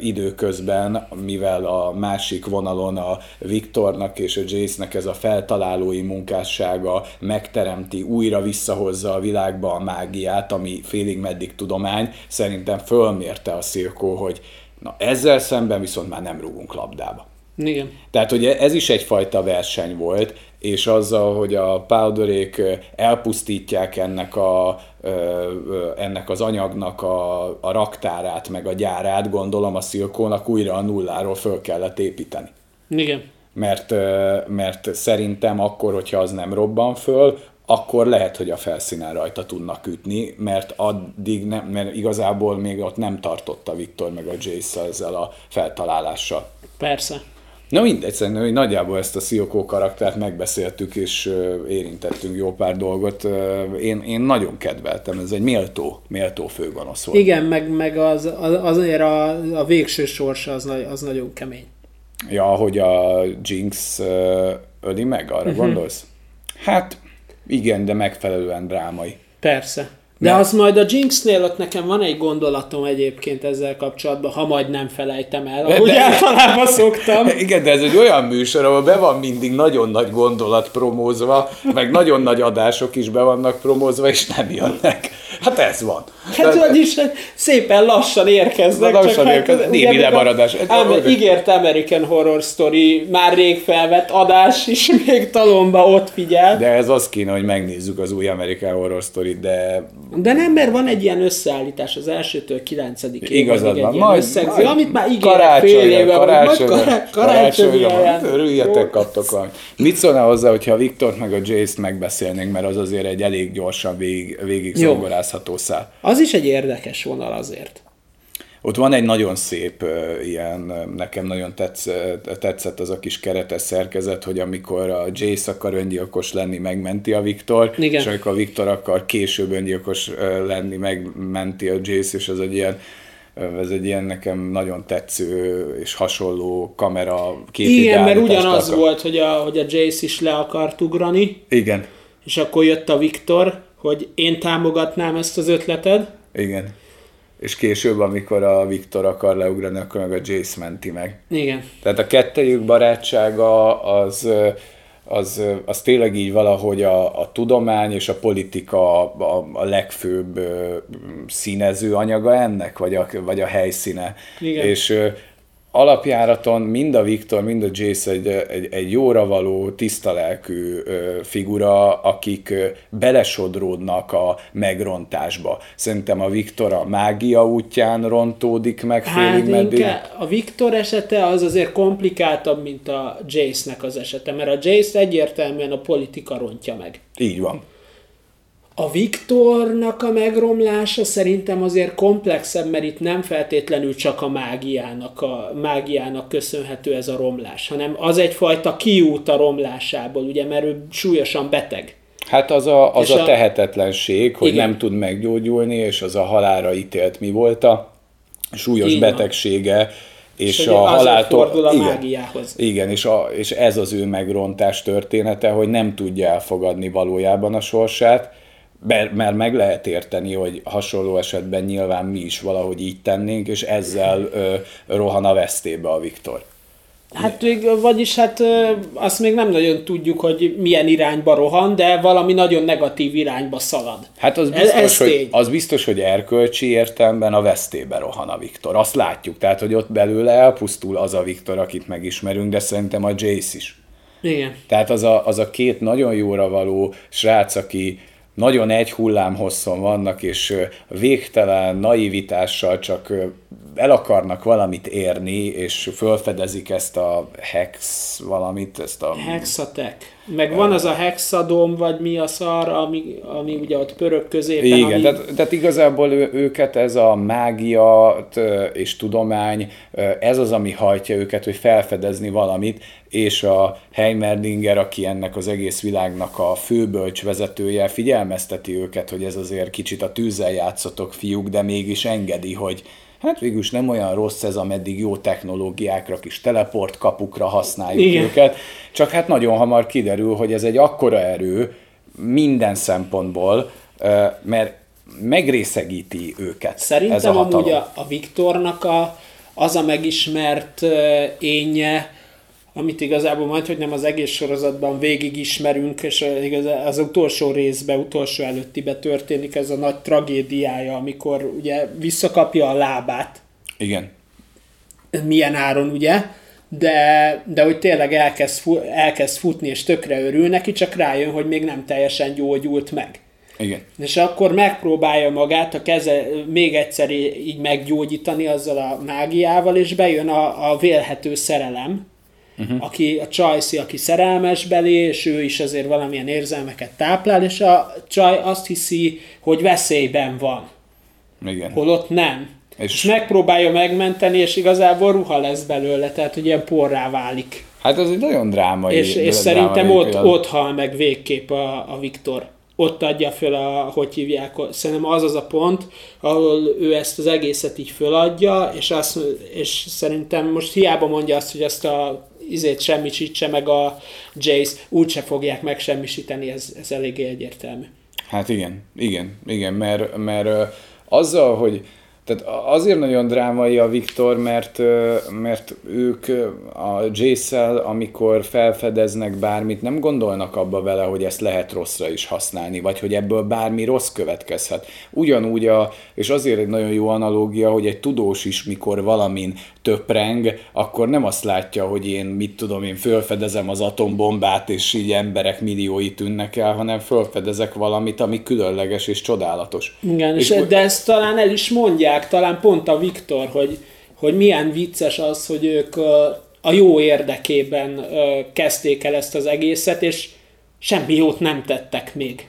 időközben, mivel a másik vonalon a Viktornak és a Jace-nek ez a feltalálói munkássága megteremti, újra visszahozza a világba a mágiát, ami félig meddig tudomány, szerintem fölmérte a Szilkó, hogy na ezzel szemben viszont már nem rúgunk labdába. Igen. Tehát, hogy ez is egyfajta verseny volt, és azzal, hogy a powderék elpusztítják ennek, a, ennek az anyagnak a, a raktárát, meg a gyárát, gondolom a szilkónak újra a nulláról föl kellett építeni. Igen. Mert, mert szerintem akkor, hogyha az nem robban föl, akkor lehet, hogy a felszínen rajta tudnak ütni, mert addig nem, mert igazából még ott nem tartotta Viktor meg a Jace ezzel a feltalálással. Persze. Na mindegy, szerintem, hogy nagyjából ezt a Sziokó karaktert megbeszéltük, és érintettünk jó pár dolgot. Én, én nagyon kedveltem, ez egy méltó, méltó főgonosz volt. Igen, meg, meg az, az, azért a, a végső sorsa az, az nagyon kemény. Ja, hogy a Jinx öli meg, arra uh-huh. gondolsz? Hát igen, de megfelelően drámai. Persze. De az majd a Jinxnél ott nekem van egy gondolatom egyébként ezzel kapcsolatban, ha majd nem felejtem el, ahogy de, általában szoktam. Igen, de ez egy olyan műsor, ahol be van mindig nagyon nagy gondolat promózva, meg nagyon nagy adások is be vannak promózva, és nem jönnek. Hát ez van. Hát de, vagyis szépen lassan érkeznek. Lassan csak hát érkeznek, hát, némi lemaradás. Ám ígért American Horror Story már rég felvett adás is, még talomba ott figyel. De ez az kéne, hogy megnézzük az új American Horror Story, de... De nem, mert van egy ilyen összeállítás az elsőtől kilencedik Igazad van. Majd, összegző, majd, amit már ígért fél éve, karácsony, majd kará, Örüljetek, kaptok valamit. Mit szólna hozzá, hogyha Viktor meg a Jace-t megbeszélnénk, mert az azért egy elég gyorsan végig, végig zongorázható szál. Az is egy érdekes vonal azért. Ott van egy nagyon szép ilyen, nekem nagyon tetsz, tetszett az a kis keretes szerkezet, hogy amikor a Jace akar öngyilkos lenni, megmenti a Viktor, Igen. és amikor a Viktor akar később öngyilkos lenni, megmenti a Jace, és ez egy ilyen ez egy ilyen nekem nagyon tetsző és hasonló kamera képi Igen, mert ugyanaz akar. volt, hogy a, hogy a Jace is le akart ugrani. Igen. És akkor jött a Viktor, hogy én támogatnám ezt az ötleted. Igen. És később, amikor a Viktor akar leugrani, akkor meg a Jace menti meg. Igen. Tehát a kettejük barátsága az, az, az tényleg így valahogy a, a tudomány és a politika a, a legfőbb színező anyaga ennek, vagy a, vagy a helyszíne. Igen. És alapjáraton mind a Viktor, mind a Jace egy, egy, egy jóra való, tiszta lelkű figura, akik belesodródnak a megrontásba. Szerintem a Viktor a mágia útján rontódik meg félig hát meddig. A Viktor esete az azért komplikáltabb, mint a Jace-nek az esete, mert a Jace egyértelműen a politika rontja meg. Így van. A Viktornak a megromlása szerintem azért komplexebb, mert itt nem feltétlenül csak a mágiának, a mágiának köszönhető ez a romlás, hanem az egyfajta kiút a romlásából, ugye, mert ő súlyosan beteg. Hát az a, az a, a tehetetlenség, hogy igen. nem tud meggyógyulni, és az a halára ítélt mi volt a súlyos igen. betegsége, és, és a haláltól... a igen, mágiához. Igen, és, a, és ez az ő megrontás története, hogy nem tudja elfogadni valójában a sorsát, mert, meg lehet érteni, hogy hasonló esetben nyilván mi is valahogy így tennénk, és ezzel ö, rohan a vesztébe a Viktor. Hát vagyis hát azt még nem nagyon tudjuk, hogy milyen irányba rohan, de valami nagyon negatív irányba szalad. Hát az biztos, ez, ez hogy, az biztos, hogy erkölcsi értelemben a vesztébe rohan a Viktor. Azt látjuk, tehát hogy ott belőle elpusztul az a Viktor, akit megismerünk, de szerintem a Jace is. Igen. Tehát az a, az a két nagyon jóra való srác, aki nagyon egy hullám hosszon vannak, és végtelen naivitással csak el akarnak valamit érni, és fölfedezik ezt a hex valamit, ezt a... Hexatek. Meg van az a hexadom, vagy mi a szar, ami, ami ugye ott pörög középen. Igen, ami... tehát, tehát igazából ő, őket ez a mágia és tudomány, ez az, ami hajtja őket, hogy felfedezni valamit, és a Heimerdinger, aki ennek az egész világnak a főbölcs vezetője, figyelmezteti őket, hogy ez azért kicsit a tűzzel játszotok fiúk, de mégis engedi, hogy hát végülis nem olyan rossz ez, ameddig jó technológiákra, kis teleport kapukra használjuk Igen. őket, csak hát nagyon hamar kiderül, hogy ez egy akkora erő minden szempontból, mert megrészegíti őket. Szerintem ez a amúgy a, a Viktornak a, az a megismert énje, amit igazából majd, hogy nem az egész sorozatban végig ismerünk, és az utolsó részbe, utolsó előttibe történik ez a nagy tragédiája, amikor ugye visszakapja a lábát. Igen. Milyen áron, ugye? De, de hogy tényleg elkezd, elkezd futni, és tökre örül neki, csak rájön, hogy még nem teljesen gyógyult meg. Igen. És akkor megpróbálja magát a keze még egyszer így meggyógyítani azzal a mágiával, és bejön a, a vélhető szerelem, uh-huh. aki a csajszi, aki szerelmes belé, és ő is azért valamilyen érzelmeket táplál, és a csaj azt hiszi, hogy veszélyben van. Igen. Holott nem. És, és megpróbálja megmenteni, és igazából ruha lesz belőle, tehát hogy ilyen porrá válik. Hát az egy nagyon drámai. És, és szerintem ott, ott hal meg végképp a, a Viktor ott adja föl a, hogy hívják, szerintem az az a pont, ahol ő ezt az egészet így föladja, és, azt, és szerintem most hiába mondja azt, hogy ezt a izét semmisítse meg a Jace, úgyse fogják megsemmisíteni, ez, ez eléggé egyértelmű. Hát igen, igen, igen, mert, mert azzal, hogy tehát azért nagyon drámai a Viktor, mert, mert ők a jace amikor felfedeznek bármit, nem gondolnak abba vele, hogy ezt lehet rosszra is használni, vagy hogy ebből bármi rossz következhet. Ugyanúgy, a, és azért egy nagyon jó analógia, hogy egy tudós is, mikor valamin töpreng, akkor nem azt látja, hogy én mit tudom, én fölfedezem az atombombát, és így emberek milliói tűnnek el, hanem fölfedezek valamit, ami különleges és csodálatos. Igen, és, és de ezt talán el is mondják, talán pont a Viktor, hogy, hogy milyen vicces az, hogy ők a jó érdekében kezdték el ezt az egészet, és semmi jót nem tettek még.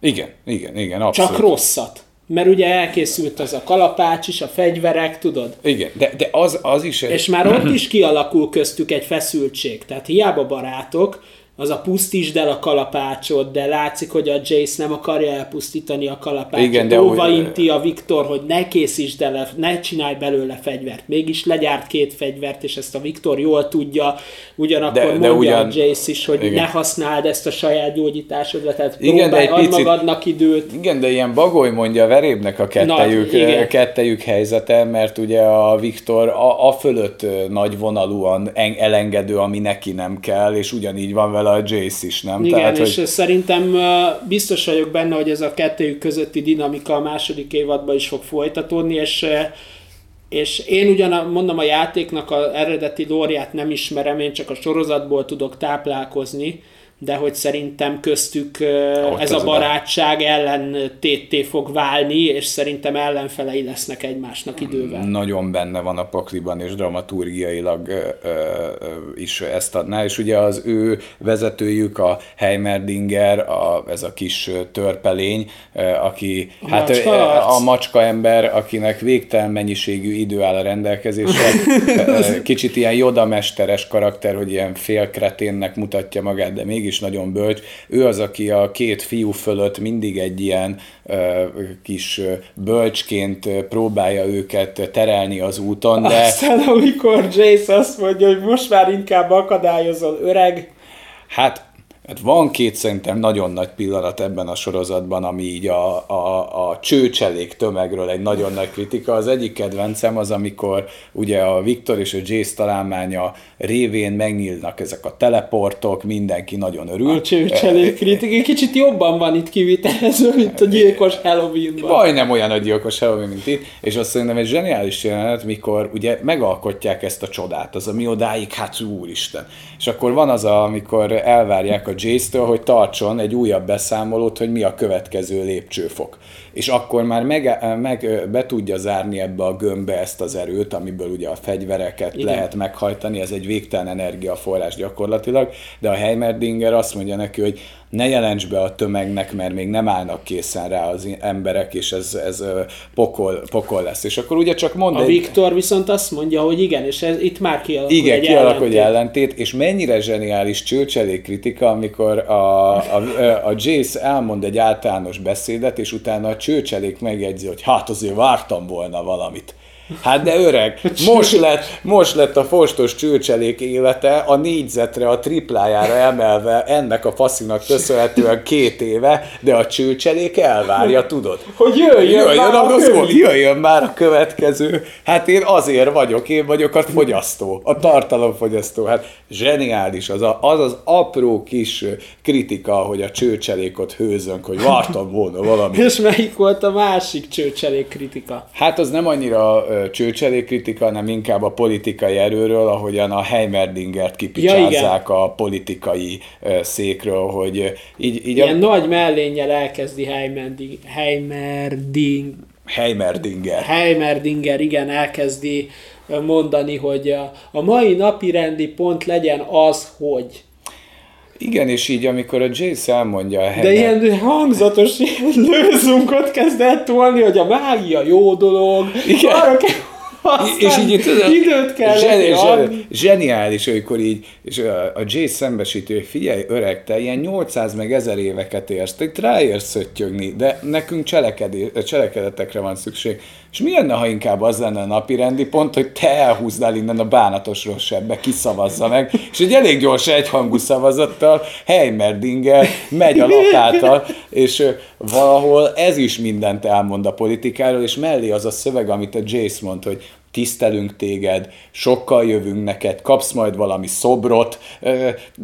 Igen, igen, igen, abszolút. Csak rosszat. Mert ugye elkészült az a kalapács is, a fegyverek, tudod? Igen, de, de az, az is... És már ott is kialakul köztük egy feszültség. Tehát hiába barátok, az a pusztítsd el a kalapácsot, de látszik, hogy a Jace nem akarja elpusztítani a kalapácsot. Igen, de Óva úgy... inti a Viktor, hogy ne készítsd el, ne csinálj belőle fegyvert. Mégis legyárt két fegyvert, és ezt a Viktor jól tudja. Ugyanakkor de, mondja de ugyan... a Jace is, hogy igen. ne használd ezt a saját gyógyításodra, tehát igen, de egy picit... magadnak időt. Igen, de ilyen bagoly mondja verébnek a kettejük, Na, kettejük helyzete, mert ugye a Viktor a, a fölött nagy vonalúan elengedő, ami neki nem kell, és ugyanígy van vele a Jace is, nem? Igen, Tehát, és hogy... szerintem biztos vagyok benne, hogy ez a kettőjük közötti dinamika a második évadban is fog folytatódni, és és én ugyan mondom a játéknak a eredeti lóriát nem ismerem, én csak a sorozatból tudok táplálkozni, de hogy szerintem köztük Ott ez a barátság ellen tétté fog válni, és szerintem ellenfelei lesznek egymásnak idővel. Nagyon benne van a pakliban, és dramaturgiailag ö, ö, is ezt adná, és ugye az ő vezetőjük a Heimerdinger, a, ez a kis törpelény, aki a hát macska a macska ember, akinek végtelen mennyiségű idő áll a rendelkezésre, kicsit ilyen jodamesteres karakter, hogy ilyen félkreténnek mutatja magát, de mégis is nagyon bölcs. Ő az, aki a két fiú fölött mindig egy ilyen ö, kis bölcsként próbálja őket terelni az úton. De... Aztán amikor Jace azt mondja, hogy most már inkább akadályozol öreg. Hát Hát van két szerintem nagyon nagy pillanat ebben a sorozatban, ami így a, a, a csőcselék tömegről egy nagyon nagy kritika. Az egyik kedvencem az, amikor ugye a Viktor és a Jace találmánya révén megnyílnak ezek a teleportok, mindenki nagyon örül. A csőcselék kritika kicsit jobban van itt kivitelező, mint a gyilkos Halloweenban. Majdnem olyan a gyilkos Halloween, mint itt, és azt szerintem egy zseniális jelenet, mikor ugye megalkotják ezt a csodát, az ami odáig, hát úristen. És akkor van az, a, amikor elvárják a Jace-től, hogy tartson egy újabb beszámolót, hogy mi a következő lépcsőfok. És akkor már meg, meg be tudja zárni ebbe a gömbbe ezt az erőt, amiből ugye a fegyvereket Igen. lehet meghajtani, ez egy végtelen energiaforrás gyakorlatilag, de a Heimerdinger azt mondja neki, hogy ne jelents be a tömegnek, mert még nem állnak készen rá az emberek, és ez, ez pokol, pokol lesz. És akkor ugye csak mond A egy... Viktor viszont azt mondja, hogy igen, és ez, itt már kialakul Igen, egy kialakul ellentét. ellentét, és mennyire zseniális csőcselék kritika, amikor a, a, a Jace elmond egy általános beszédet, és utána a csőcselék megjegyzi, hogy hát azért vártam volna valamit. Hát de öreg, most lett, most lett a fostos csőcselék élete a négyzetre, a triplájára emelve ennek a faszinak köszönhetően két éve, de a csőcselék elvárja, tudod? Hogy jöjjön, Jöjjön, már a a kövi. jöjjön már a következő. Hát én azért vagyok, én vagyok a fogyasztó, a tartalomfogyasztó. Hát zseniális az a, az, az apró kis kritika, hogy a csőcselékot hőzönk, hogy vártam volna valamit. És melyik volt a másik csőcselék kritika? Hát az nem annyira ö, csőcselék kritika, hanem inkább a politikai erőről, ahogyan a Heimerdingert kipicsázzák a politikai székről, hogy így, így Ilyen a nagy mellénnyel elkezdi Heimerding, Heimerding, Heimerdinger. Heimerdinger, igen, elkezdi mondani, hogy a, a mai napi rendi pont legyen az, hogy. Igen, és így amikor a Jace elmondja a De Heimer... ilyen hangzatos ilyen lőzunkot kezd el tolni, hogy a mágia jó dolog. Igen. Arra kell, és így tudod, időt kell zseni, zseni, zseniális, amikor így, és a, a Jay szembesítő, hogy figyelj, öreg, te ilyen 800 meg 1000 éveket érsz, te itt ráérsz szöttyögni, de nekünk cselekedé, cselekedetekre van szükség. És mi lenne, ha inkább az lenne a napi rendi pont, hogy te elhúznál innen a bánatos rossebbe, kiszavazza meg, és egy elég gyors egyhangú szavazattal Heimerdinger megy a lapáttal, és valahol ez is mindent elmond a politikáról, és mellé az a szöveg, amit a Jace mond, hogy tisztelünk téged, sokkal jövünk neked, kapsz majd valami szobrot.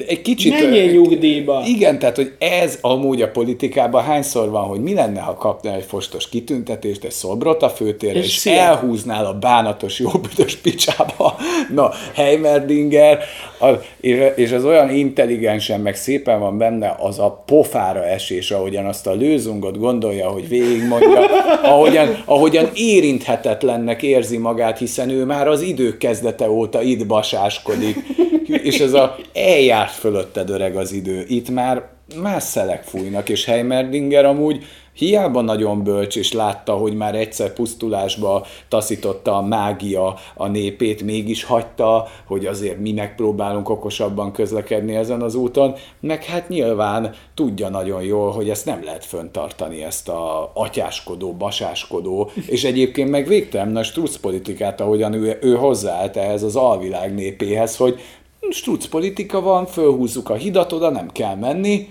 Egy kicsit... Menjél nyugdíjba. Igen, tehát, hogy ez amúgy a politikában hányszor van, hogy mi lenne, ha kapnál egy fostos kitüntetést, egy szobrot a főtérre, És és, szia. elhúznál a bánatos jóbüdös picsába. Na, Heimerdinger, a, és az olyan intelligensen, meg szépen van benne az a pofára esés, ahogyan azt a lőzungot gondolja, hogy végigmondja, ahogyan, ahogyan érinthetetlennek érzi magát, hiszen ő már az idők kezdete óta itt basáskodik, és ez a eljárt fölötted öreg az idő. Itt már más szelek fújnak, és Heimerdinger amúgy hiába nagyon bölcs, és látta, hogy már egyszer pusztulásba taszította a mágia a népét, mégis hagyta, hogy azért mi megpróbálunk okosabban közlekedni ezen az úton, meg hát nyilván tudja nagyon jól, hogy ezt nem lehet föntartani, ezt a atyáskodó, basáskodó, és egyébként meg végtelen nagy struc politikát, ahogyan ő, ő hozzáállt ehhez az alvilág népéhez, hogy struc politika van, fölhúzzuk a hidat, oda nem kell menni,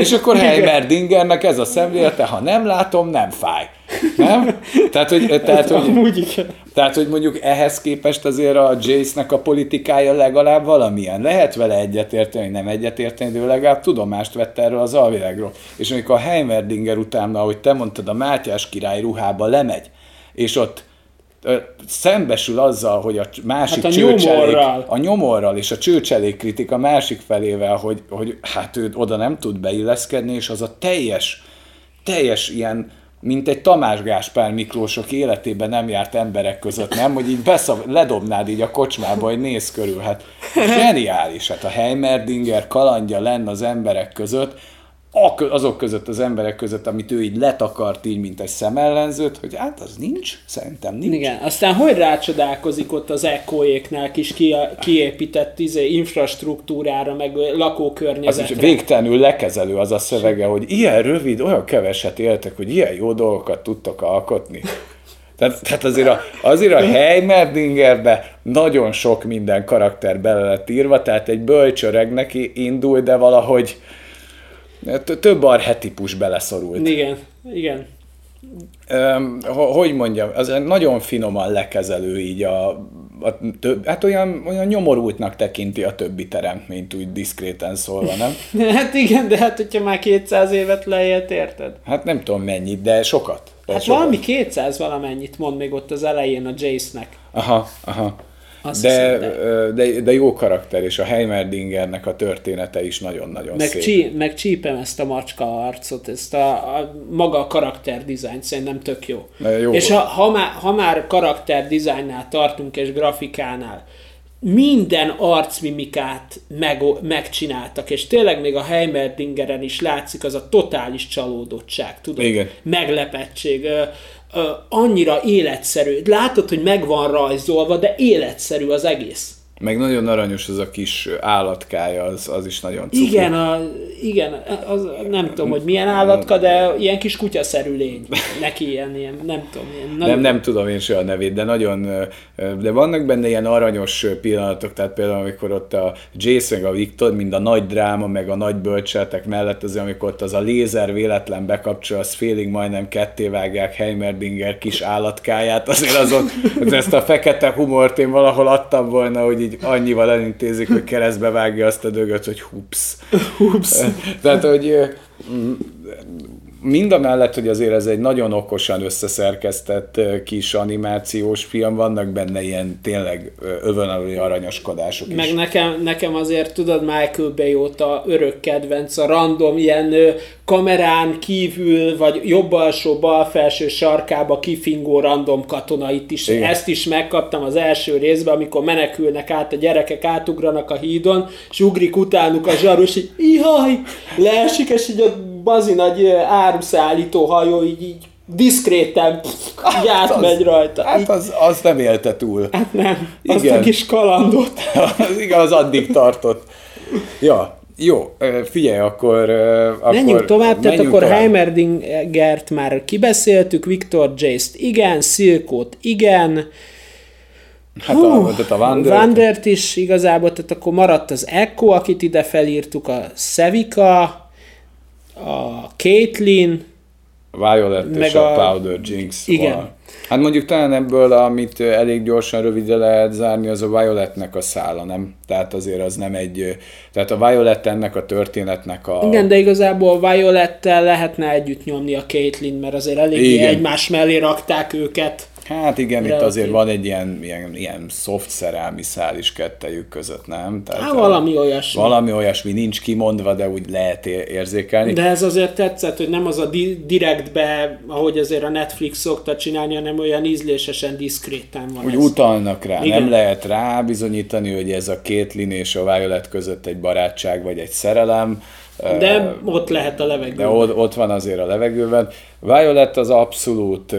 és akkor Heimerdingernek ez a szemlélete, ha nem látom, nem fáj. Nem? Tehát, hogy, tehát, hogy, Amúgy tehát, hogy mondjuk ehhez képest azért a Jace-nek a politikája legalább valamilyen. Lehet vele egyetérteni, nem egyetérteni, de legalább tudomást vett erről az alvilágról. És amikor a Heimerdinger utána, ahogy te mondtad, a Mátyás király ruhába lemegy, és ott szembesül azzal, hogy a másik Hát a csőcselék, nyomorral. a nyomorral és a csőcselék kritika másik felével, hogy, hogy hát ő oda nem tud beilleszkedni, és az a teljes, teljes ilyen, mint egy Tamás Gáspár Miklósok életében nem járt emberek között, nem? Hogy így beszav, ledobnád így a kocsmába, hogy néz körül. Hát zseniális. Hát a Heimerdinger kalandja lenne az emberek között, azok között az emberek között, amit ő így letakart így, mint egy szemellenzőt, hogy hát az nincs, szerintem nincs. Igen, aztán hogy rácsodálkozik ott az Echoéknál kis ki, kiépített izé, infrastruktúrára, meg Az is lakókörnyezetre. végtelenül lekezelő az a szövege, hogy ilyen rövid, olyan keveset éltek, hogy ilyen jó dolgokat tudtak alkotni. Tehát, tehát azért a, azért a Heimerdingerbe nagyon sok minden karakter bele lett írva, tehát egy bölcsöreg neki indul, de valahogy több arhetipus beleszorult. Igen, igen. Öm, hogy mondjam, az nagyon finoman lekezelő így a, a több, hát olyan, olyan nyomorultnak tekinti a többi teremtményt, úgy diszkréten szólva, nem? Hát igen, de hát hogyha már 200 évet leélt, érted? Hát nem tudom mennyit, de sokat. De Hát sokat. valami 200 valamennyit mond még ott az elején a Jace-nek. Aha, aha. Azt de, hiszem, de. de, de jó karakter, és a Heimerdingernek a története is nagyon-nagyon meg szép. Csí, meg csípem ezt a macska arcot, ezt a, a maga a karakter dizájn szerintem tök jó. jó. És ha, ha, már, ha már karakter dizájnnál tartunk, és grafikánál, minden arcmimikát meg, megcsináltak, és tényleg még a Heimerdingeren is látszik az a totális csalódottság, tudod? Igen. Meglepettség annyira életszerű. Látod, hogy meg van rajzolva, de életszerű az egész. Meg nagyon aranyos az a kis állatkája, az, az is nagyon cuki. Igen, a, igen az, nem tudom, hogy milyen állatka, de ilyen kis kutyaszerű lény. Neki ilyen, ilyen nem tudom. Ilyen, nagyon... nem, nem tudom én se a nevét, de nagyon, de vannak benne ilyen aranyos pillanatok, tehát például amikor ott a Jason meg a Victor, mind a nagy dráma, meg a nagy bölcseletek mellett, az amikor ott az a lézer véletlen bekapcsol, az félig majdnem ketté vágják Heimerdinger kis állatkáját, azért azon, ezt a fekete humort én valahol adtam volna, hogy így annyival elintézik, hogy keresztbe vágja azt a dögöt, hogy hups. hups. Tehát, hogy mind a mellett, hogy azért ez egy nagyon okosan összeszerkesztett kis animációs film, vannak benne ilyen tényleg övönalúi aranyoskodások is. Meg nekem, nekem azért, tudod, Michael Bay óta örök kedvenc a random ilyen kamerán kívül, vagy jobb alsó, bal felső sarkába kifingó random katonait is. Igen. Ezt is megkaptam az első részben, amikor menekülnek át, a gyerekek átugranak a hídon, és ugrik utánuk a zsarus, így ihaj, leesik, és így a bazi nagy áruszállító hajó így, így diszkréten hát átmegy az, rajta. Hát az, az nem élte túl. Hát nem, azt a kis kalandot. az igaz, addig tartott. Ja, jó, figyelj, akkor... akkor menjünk tovább, tehát akkor. Heimerdingert már kibeszéltük, Viktor Jace-t igen, Silkót igen, Hát Hú, a, tehát a Wander... Wandert is igazából, tehát akkor maradt az Echo, akit ide felírtuk, a Sevika, a Caitlyn, Violet meg és a, a Powder Jinx. Igen. Van. Hát mondjuk talán ebből, amit elég gyorsan, rövidre lehet zárni, az a Violetnek a szála, nem? Tehát azért az nem egy... Tehát a Violet ennek a történetnek a... Igen, de igazából a Violettel lehetne együtt nyomni a Caitlyn, mert azért eléggé egymás mellé rakták őket. Hát igen, Relatív. itt azért van egy ilyen, ilyen, ilyen soft szerelmi szál is kettejük között, nem? Tehát hát valami olyasmi. Valami olyasmi, nincs kimondva, de úgy lehet érzékelni. De ez azért tetszett, hogy nem az a di- direktbe, ahogy azért a Netflix szokta csinálni, hanem olyan ízlésesen diszkréten van Úgy ez. utalnak rá, igen. nem lehet rá bizonyítani, hogy ez a két Lin és a Violet között egy barátság vagy egy szerelem, de ott lehet a levegőben. De ott, ott van azért a levegőben. Violet az abszolút,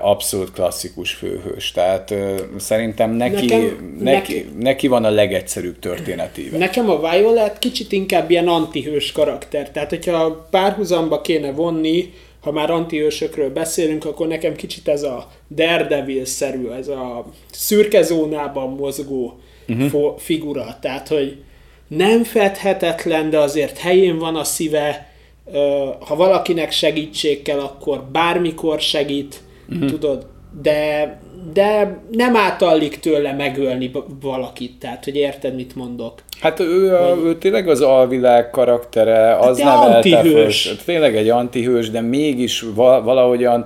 abszolút klasszikus főhős, tehát szerintem neki, nekem, neki, neki, neki van a legegyszerűbb történetíve. Nekem a Violet kicsit inkább ilyen antihős karakter, tehát hogyha párhuzamba kéne vonni, ha már antihősökről beszélünk, akkor nekem kicsit ez a Daredevil-szerű, ez a szürke zónában mozgó uh-huh. figura, tehát hogy nem fedhetetlen, de azért helyén van a szíve, ha valakinek segítség kell, akkor bármikor segít, uh-huh. tudod, de, de nem átallik tőle megölni valakit, tehát, hogy érted, mit mondok. Hát ő, a, ő tényleg az alvilág karaktere, az hát nevelte föl. Tényleg egy antihős, de mégis valahogyan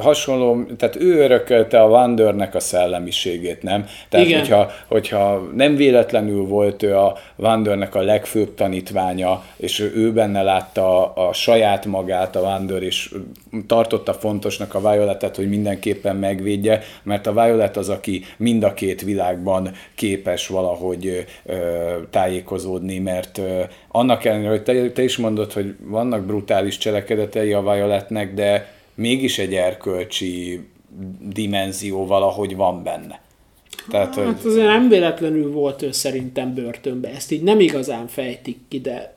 hasonló, tehát ő örökölte a Wandernek a szellemiségét, nem? Tehát, Igen. Hogyha, hogyha nem véletlenül volt ő a Wandernek a legfőbb tanítványa, és ő benne látta a, a saját magát, a Wander, és tartotta fontosnak a Violetet, hogy mindenképpen megvédje, mert a Violet az, aki mind a két világban képes valahogy ö, tájékozódni, mert ö, annak ellenére, hogy te, te is mondod, hogy vannak brutális cselekedetei a Violetnek, de mégis egy erkölcsi dimenzió valahogy van benne. Tehát, hát hogy... azért nem véletlenül volt ő szerintem börtönbe. Ezt így nem igazán fejtik ki, de...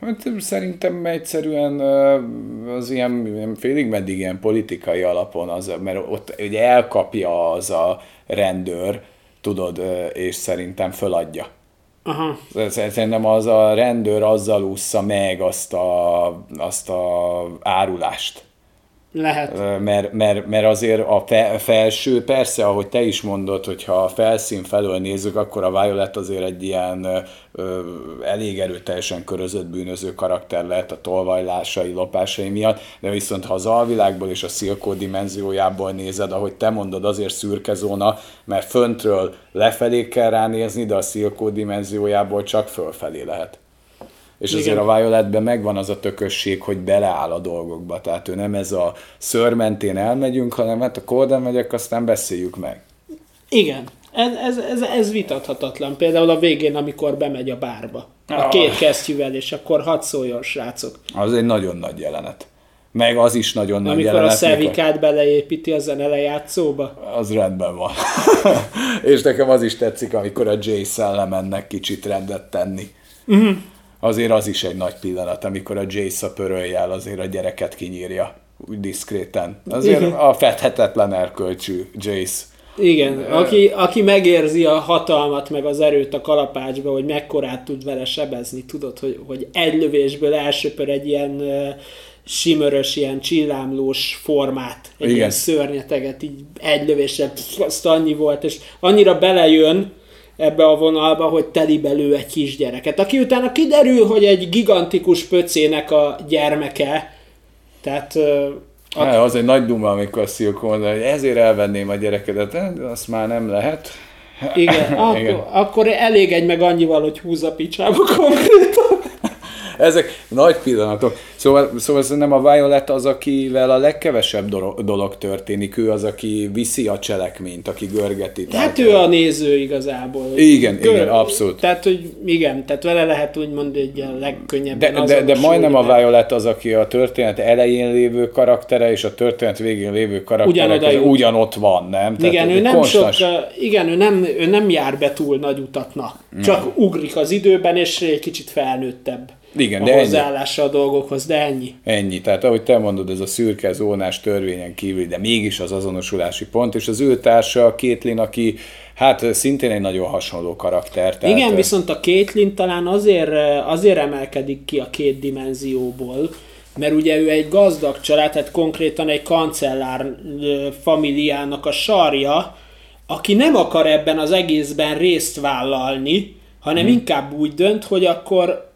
Hát szerintem egyszerűen az ilyen, ilyen félig meddig ilyen politikai alapon, az, mert ott ugye elkapja az a rendőr, tudod, és szerintem föladja. Aha. Szerintem az a rendőr azzal ússza meg azt a, azt a árulást Lehet. Mert, mert, mert azért a fe, felső, persze, ahogy te is mondod, hogyha a felszín felől nézzük, akkor a Violet azért egy ilyen ö, elég erőteljesen körözött bűnöző karakter lehet a tolvajlásai, lopásai miatt, de viszont ha az alvilágból és a szilkó dimenziójából nézed, ahogy te mondod, azért szürke zóna, mert föntről lefelé kell ránézni, de a szilkó dimenziójából csak fölfelé lehet. És Igen. azért a Violetben megvan az a tökösség, hogy beleáll a dolgokba. Tehát ő nem ez a ször mentén elmegyünk, hanem hát a kóden megyek, aztán beszéljük meg. Igen. Ez, ez, ez, ez vitathatatlan. Például a végén, amikor bemegy a bárba. A ah. két kesztyűvel, és akkor hadd szóljon, srácok. Az egy nagyon nagy jelenet. Meg az is nagyon nagy amikor jelenet. Amikor a szevikát beleépíti a zene lejátszóba. Az rendben van. és nekem az is tetszik, amikor a Jay lemennek kicsit rendet tenni. Uh-huh azért az is egy nagy pillanat, amikor a Jace a pöröljel azért a gyereket kinyírja úgy diszkréten. Azért Igen. a fedhetetlen erkölcsű Jace. Igen, aki, aki megérzi a hatalmat, meg az erőt a kalapácsba, hogy mekkorát tud vele sebezni, tudod, hogy, hogy egy lövésből elsöpör egy ilyen uh, simörös, ilyen csillámlós formát, egy Igen. ilyen szörnyeteget, így egy lövésre, azt annyi volt, és annyira belejön, ebbe a vonalba, hogy telibelő egy kisgyereket, aki utána kiderül, hogy egy gigantikus pöcének a gyermeke, tehát... A... Hát, az egy nagy duma, amikor Szilko mondja, hogy ezért elvenném a gyerekedet, de azt már nem lehet. Igen, akkor, akkor elég egy meg annyival, hogy húzza a picsába konkrétan. Ezek nagy pillanatok. Szóval, szóval nem a Violet az, akivel a legkevesebb dolog történik. Ő az, aki viszi a cselekményt, aki görgeti. Hát ő a néző igazából. Igen, Gör... igen, abszolút. Tehát, hogy igen, tehát vele lehet úgy mondani, hogy a legkönnyebben De, de, de majdnem a Violet az, aki a történet elején lévő karaktere, és a történet végén lévő karaktere ugyanott van, nem? Tehát igen, ő nem konstans... sok, igen, ő nem, ő nem jár be túl nagy utatna. Csak mm. ugrik az időben, és egy kicsit felnőttebb. Igen, a de hozzáállása ennyi. a dolgokhoz, de ennyi. Ennyi, tehát ahogy te mondod, ez a szürke zónás törvényen kívül, de mégis az azonosulási pont, és az ő társa a Kétlin, aki hát szintén egy nagyon hasonló karakter. Tehát... Igen, viszont a Kétlin talán azért, azért emelkedik ki a két dimenzióból, mert ugye ő egy gazdag család, tehát konkrétan egy kancellár familiának a sarja, aki nem akar ebben az egészben részt vállalni, hanem hmm. inkább úgy dönt, hogy akkor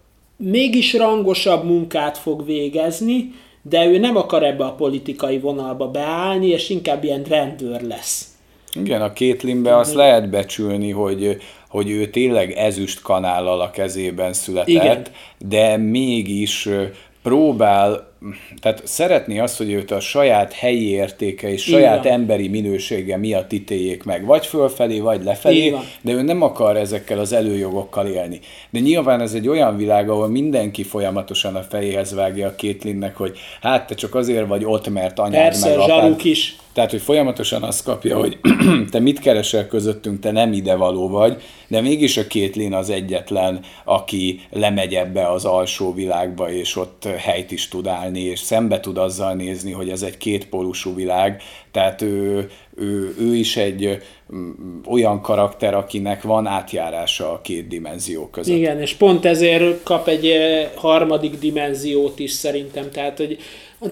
mégis rangosabb munkát fog végezni, de ő nem akar ebbe a politikai vonalba beállni, és inkább ilyen rendőr lesz. Igen, a két limbe azt lehet becsülni, hogy, hogy ő tényleg ezüst kanállal a kezében született, Igen. de mégis próbál, tehát szeretné azt, hogy őt a saját helyi értéke és saját emberi minősége miatt ítéljék meg, vagy fölfelé, vagy lefelé, de ő nem akar ezekkel az előjogokkal élni. De nyilván ez egy olyan világ, ahol mindenki folyamatosan a fejéhez vágja a kétlinnek, hogy hát te csak azért vagy ott, mert anyád Persze, meg apád. is. Tehát, hogy folyamatosan azt kapja, hogy te mit keresel közöttünk, te nem idevaló vagy, de mégis a Kétlin az egyetlen, aki lemegy ebbe az alsó világba, és ott helyt is tud állni, és szembe tud azzal nézni, hogy ez egy kétpólusú világ, tehát ő, ő, ő is egy olyan karakter, akinek van átjárása a két dimenzió között. Igen, és pont ezért kap egy harmadik dimenziót is szerintem, tehát hogy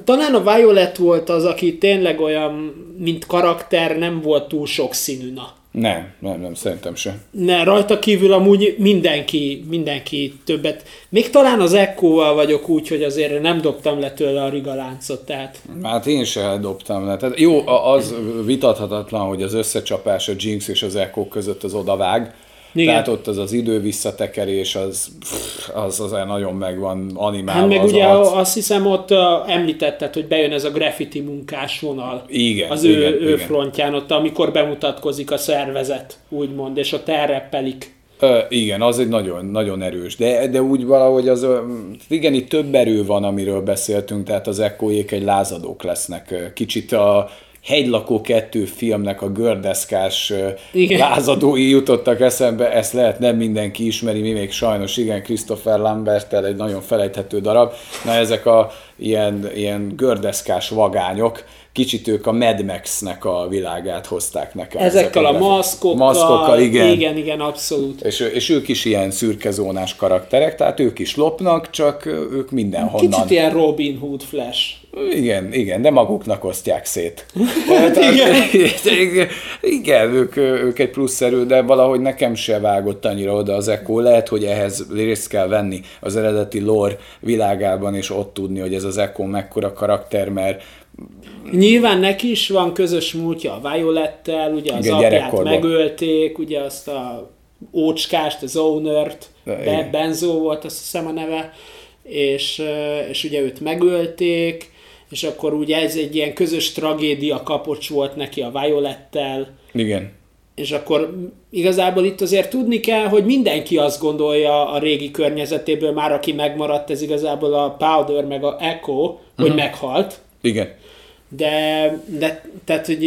talán a Violet volt az, aki tényleg olyan, mint karakter nem volt túl sokszínű. Na. Nem, nem, nem, szerintem sem. Ne, rajta kívül amúgy mindenki, mindenki többet. Még talán az Echo-val vagyok úgy, hogy azért nem dobtam le tőle a rigaláncot, tehát... Hát én sem dobtam le. Tehát jó, az vitathatatlan, hogy az összecsapás a Jinx és az Echo között az odavág, igen. Tehát ott az az idő visszatekerés, az, az, az nagyon megvan animálva Hát meg az ugye arc. azt hiszem ott említetted, hogy bejön ez a graffiti munkás vonal. Igen. Az igen, ő, igen. ő frontján ott, amikor bemutatkozik a szervezet, úgymond, és ott elreppelik. Ö, igen, az egy nagyon, nagyon erős, de, de úgy valahogy az, igen, itt több erő van, amiről beszéltünk, tehát az ekkóék egy lázadók lesznek. Kicsit a, Hegylakó kettő filmnek a gördeszkás igen. lázadói jutottak eszembe, ezt lehet nem mindenki ismeri, mi még sajnos igen, Christopher Lambertel egy nagyon felejthető darab. Na ezek a ilyen, ilyen gördeszkás vagányok, kicsit ők a Mad Max-nek a világát hozták nekem. Ezekkel a, a maszkokkal, maszkokkal igen. igen, igen, abszolút. És, és ők is ilyen szürkezónás karakterek, tehát ők is lopnak, csak ők mindenhonnan. Kicsit ilyen Robin Hood Flash Igen, igen, de maguknak osztják szét. hát, igen. igen, ők, ők egy plusz erő, de valahogy nekem se vágott annyira oda az Echo. Lehet, hogy ehhez részt kell venni az eredeti lore világában, és ott tudni, hogy ez az Echo mekkora karakter, mert Nyilván neki is van közös múltja a Violettel, ugye az Igen, apját megölték, ugye azt a ócskást, az ownert, Be, Benzo volt azt hiszem a neve, és, és ugye őt megölték, és akkor ugye ez egy ilyen közös tragédia kapocs volt neki a Violettel. Igen. És akkor igazából itt azért tudni kell, hogy mindenki azt gondolja a régi környezetéből, már aki megmaradt, ez igazából a Powder meg a Echo, uh-huh. hogy mhm. meghalt. Igen. De, de tehát, hogy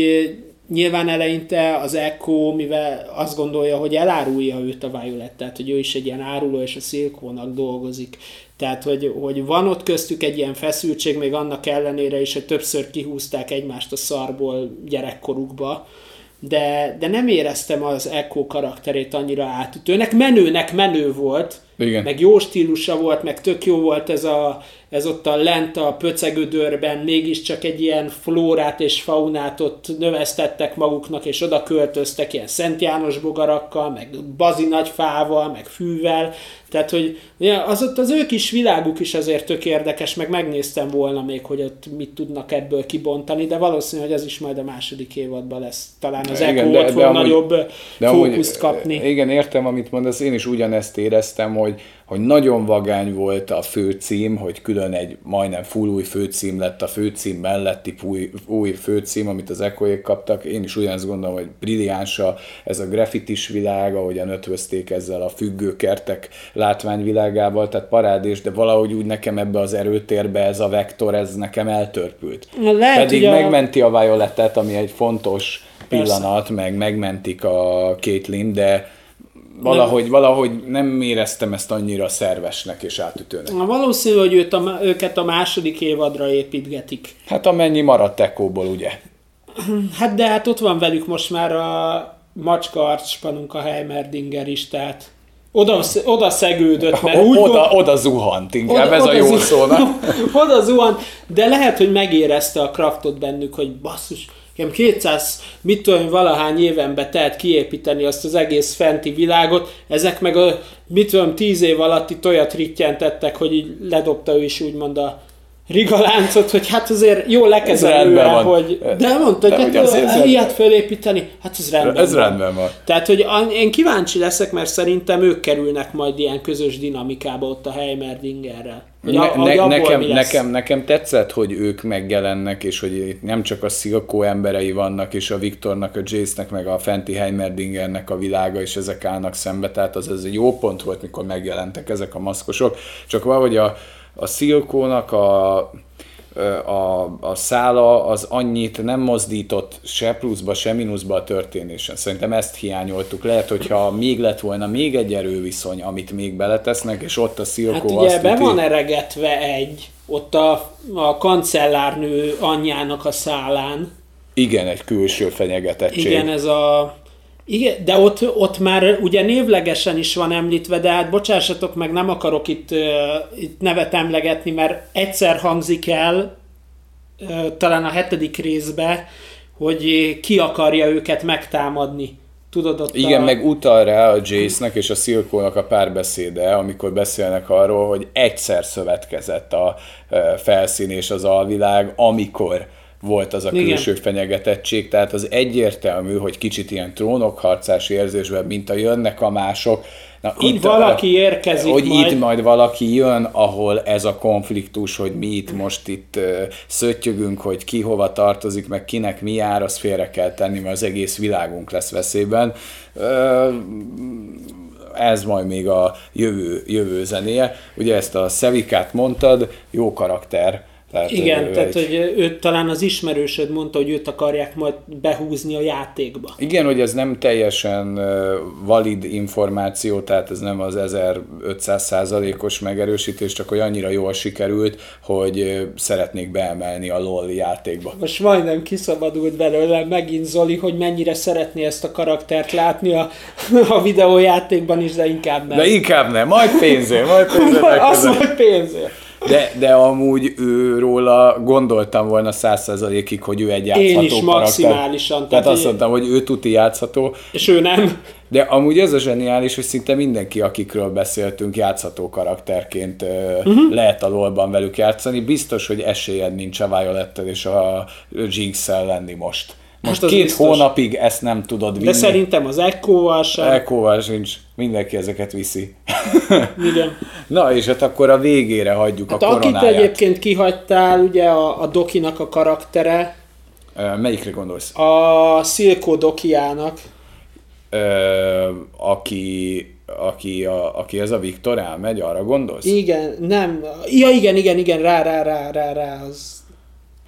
nyilván eleinte az Echo, mivel azt gondolja, hogy elárulja őt a Violet, tehát hogy ő is egy ilyen áruló, és a Silkónak dolgozik. Tehát, hogy, hogy van ott köztük egy ilyen feszültség, még annak ellenére is, hogy többször kihúzták egymást a szarból gyerekkorukba, de, de nem éreztem az Echo karakterét annyira átütőnek. Menőnek menő volt, Igen. meg jó stílusa volt, meg tök jó volt ez a, ez ott a lent a pöcegödörben mégiscsak egy ilyen flórát és faunát ott növesztettek maguknak, és oda költöztek ilyen Szent János bogarakkal, meg bazi nagy fával, meg fűvel, tehát, hogy az ott az ő kis világuk is azért tök érdekes, meg megnéztem volna még, hogy ott mit tudnak ebből kibontani, de valószínű, hogy az is majd a második évadban lesz. Talán az Echo ott fog nagyobb de fókuszt amúgy, kapni. Igen, értem, amit mondasz, én is ugyanezt éreztem, hogy hogy nagyon vagány volt a főcím, hogy külön egy majdnem full új főcím lett a főcím melletti új, új főcím, amit az Echoék kaptak. Én is ugyanezt gondolom, hogy brilliáns ez a grafitis világ, ahogyan ötvözték ezzel a függőkertek látványvilágával, tehát parádés, de valahogy úgy nekem ebbe az erőtérbe ez a vektor, ez nekem eltörpült. Lehet, Pedig megmenti a Violetet, ami egy fontos pillanat, Persze. meg megmentik a Caitlyn, de valahogy, nem. valahogy nem éreztem ezt annyira szervesnek és átütőnek. Na, valószínű, hogy őt a, őket a második évadra építgetik. Hát amennyi maradt Ekóból, ugye? Hát de hát ott van velük most már a macska arcspanunk a Heimerdinger is, tehát oda, oda szegődött, mert úgy oda, volt, oda zuhant, inkább oda, ez oda a jó szóna. oda zuhant, de lehet, hogy megérezte a kraftot bennük, hogy basszus, Nekem 200, mit tudom, valahány évenbe telt kiépíteni azt az egész fenti világot, ezek meg a, mit tudom, 10 év alatti tojat rittyentettek, hogy így ledobta ő is úgymond a rigaláncot, hogy hát azért jó lekezelően, hogy... De mondta, hogy hát, azért ilyet fölépíteni, hát ez rendben Ez van. rendben van. Tehát, hogy én kíváncsi leszek, mert szerintem ők kerülnek majd ilyen közös dinamikába ott a Heimerdingerrel. Ne, ne, nekem, nekem, nekem tetszett, hogy ők megjelennek, és hogy nem csak a Szilkó emberei vannak, és a Viktornak, a Jace-nek, meg a Fenti Heimerdingernek a világa, és ezek állnak szembe, tehát az ez egy jó pont volt, mikor megjelentek ezek a maszkosok, csak valahogy a, a Szilkónak a, a, a szála az annyit nem mozdított se pluszba, se mínuszba a történésen. Szerintem ezt hiányoltuk. Lehet, hogyha még lett volna még egy erőviszony, amit még beletesznek, és ott a Szilkó hát ugye azt be üti... van eregetve egy, ott a, a kancellárnő anyjának a szálán. Igen, egy külső fenyegetettség. Igen, ez a igen, de ott, ott már ugye névlegesen is van említve, de hát bocsássatok meg, nem akarok itt, uh, itt nevet emlegetni, mert egyszer hangzik el, uh, talán a hetedik részbe, hogy ki akarja őket megtámadni. Tudod, ott Igen, a... meg utal rá a Jace-nek és a Silkónak a párbeszéde, amikor beszélnek arról, hogy egyszer szövetkezett a felszín és az alvilág, amikor volt az a külső Igen. fenyegetettség, tehát az egyértelmű, hogy kicsit ilyen trónokharcás érzésben, mint a jönnek a mások, Na, hogy itt valaki érkezik Hogy majd. itt majd valaki jön, ahol ez a konfliktus, hogy mi itt most itt uh, szöttyögünk, hogy ki hova tartozik, meg kinek mi jár, az félre kell tenni, mert az egész világunk lesz veszélyben. Uh, ez majd még a jövő, jövő zenéje. Ugye ezt a Szevikát mondtad, jó karakter, tehát Igen, tehát egy... hogy őt talán az ismerősöd mondta, hogy őt akarják majd behúzni a játékba. Igen, hogy ez nem teljesen valid információ, tehát ez nem az 1500 százalékos megerősítés, csak hogy annyira jól sikerült, hogy szeretnék beemelni a LOL játékba. Most majdnem kiszabadult belőle megint Zoli, hogy mennyire szeretné ezt a karaktert látni a, a videójátékban is, de inkább nem. De inkább nem, majd pénzért, majd pénzért. Azt majd pénzért. De, de amúgy ő róla gondoltam volna száz százalékig, hogy ő egy játszható Én is karakter. maximálisan. Tehát, Tehát azt én- mondtam, hogy ő tuti játszható, És ő nem. de amúgy ez a zseniális, hogy szinte mindenki, akikről beszéltünk, játszható karakterként uh-huh. Lehet a lolban velük játszani. Biztos, hogy esélyed nincs a violet és a Jinx-el lenni most. Most Hát két biztos. hónapig ezt nem tudod vinni. De szerintem az Echo-val sem. Elkóval sincs, mindenki ezeket viszi. Igen. Na, és hát akkor a végére hagyjuk Hát a akit koronáját. egyébként kihagytál, ugye a, a Dokinak a karaktere, Ö, Melyikre gondolsz? a Silko Dokiának, Ö, aki, aki, a, aki ez a Viktor elmegy, arra gondolsz? igen, nem, ja igen, igen, igen, rá, rá, rá, rá, rá, az,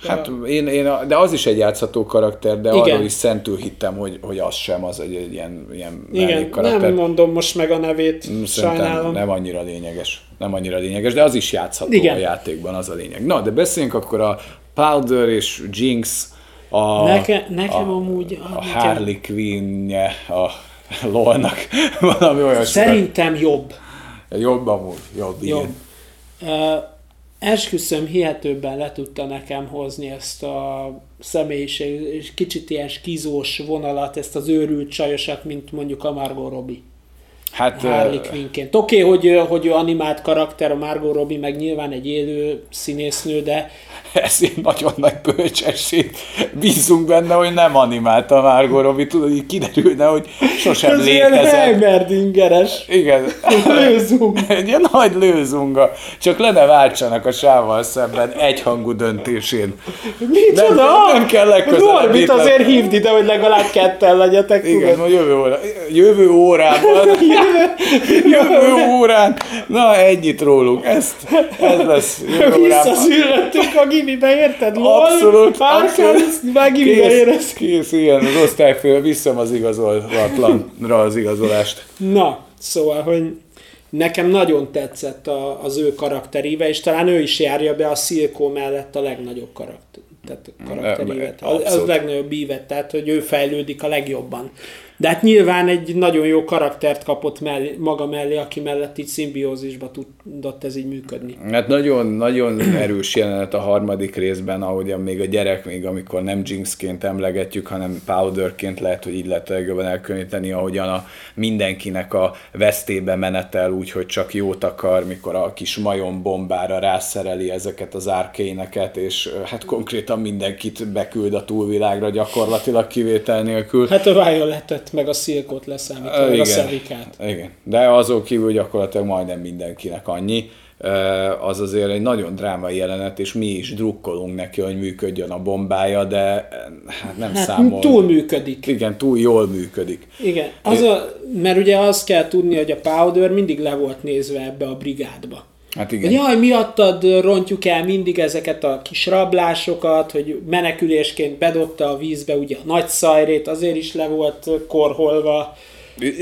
Hát én, én, a- de az is egy játszható karakter, de Igen. arról is szentül hittem, hogy, hogy az sem, az egy, egy ilyen, ilyen igen, mellékkarakter. nem mondom most meg a nevét, Mm, Szerintem sajnálom. nem annyira lényeges. Nem annyira lényeges, de az is játszható Igen. a játékban, az a lényeg. Na, de beszéljünk akkor a Powder és Jinx, a, Neke, nekem a, amúgy... a nekem, Harley Quinn-je a lolnak, valami olyan Szerintem jobb. Jobb amúgy, jobb, Jobb. igen. Uh, esküszöm hihetőbben le tudta nekem hozni ezt a személyiség, és kicsit ilyen skizós vonalat, ezt az őrült csajosat, mint mondjuk a Margot Robbie. Hát, Harley Quinnként. Oké, okay, hogy, hogy ő animált karakter, a Margot Robbie, meg nyilván egy élő színésznő, de ez egy nagyon nagy bölcsesség. Bízunk benne, hogy nem animálta Margot Robbie, tudod, így kiderülne, hogy sosem ez létezett. Heimerdingeres. Igen. Lőzünk. Egy ilyen nagy lőzunga. Csak le ne váltsanak a sával szemben egyhangú döntésén. Micsoda? Nem- nem kell legközelebb Norbit azért hívd ide, hogy legalább ketten legyetek. Igen, ma jövő, óra, jövő órában, jövő órán, na ennyit rólunk, ezt, ez lesz jövő órában. Visszaszülettünk a gimibe, érted? Lol, Abszolút, abszolút. kell, már gimibe Kész, érez. kész, igen, az osztályfő, visszam az igazolatlanra az igazolást. Na, szóval, hogy nekem nagyon tetszett a, az ő karakteríve, és talán ő is járja be a Silko mellett a legnagyobb karakter. Tehát karakterívet. Az, az legnagyobb ívet, tehát hogy ő fejlődik a legjobban. De hát nyilván egy nagyon jó karaktert kapott mellé, maga mellé, aki mellett így szimbiózisba tudott ez így működni. Hát nagyon, nagyon erős jelenet a harmadik részben, ahogyan még a gyerek, még amikor nem Jinxként emlegetjük, hanem Powderként lehet, hogy így lehet legjobban elkülöníteni, ahogyan a mindenkinek a vesztébe menetel, úgyhogy csak jót akar, mikor a kis majom bombára rászereli ezeket az árkéneket, és hát konkrétan mindenkit beküld a túlvilágra gyakorlatilag kivétel nélkül. Hát a Violetet meg a Silkot leszámítva, meg a Szevikát. Igen, de azon kívül gyakorlatilag majdnem mindenkinek annyi. Az azért egy nagyon drámai jelenet, és mi is drukkolunk neki, hogy működjön a bombája, de hát nem Hát számol. túl működik. Igen, túl jól működik. Igen, az a, mert ugye azt kell tudni, hogy a Powder mindig le volt nézve ebbe a brigádba. Hát Hogy igen. jaj, miattad rontjuk el mindig ezeket a kis rablásokat, hogy menekülésként bedobta a vízbe ugye a nagy szajrét, azért is le volt korholva.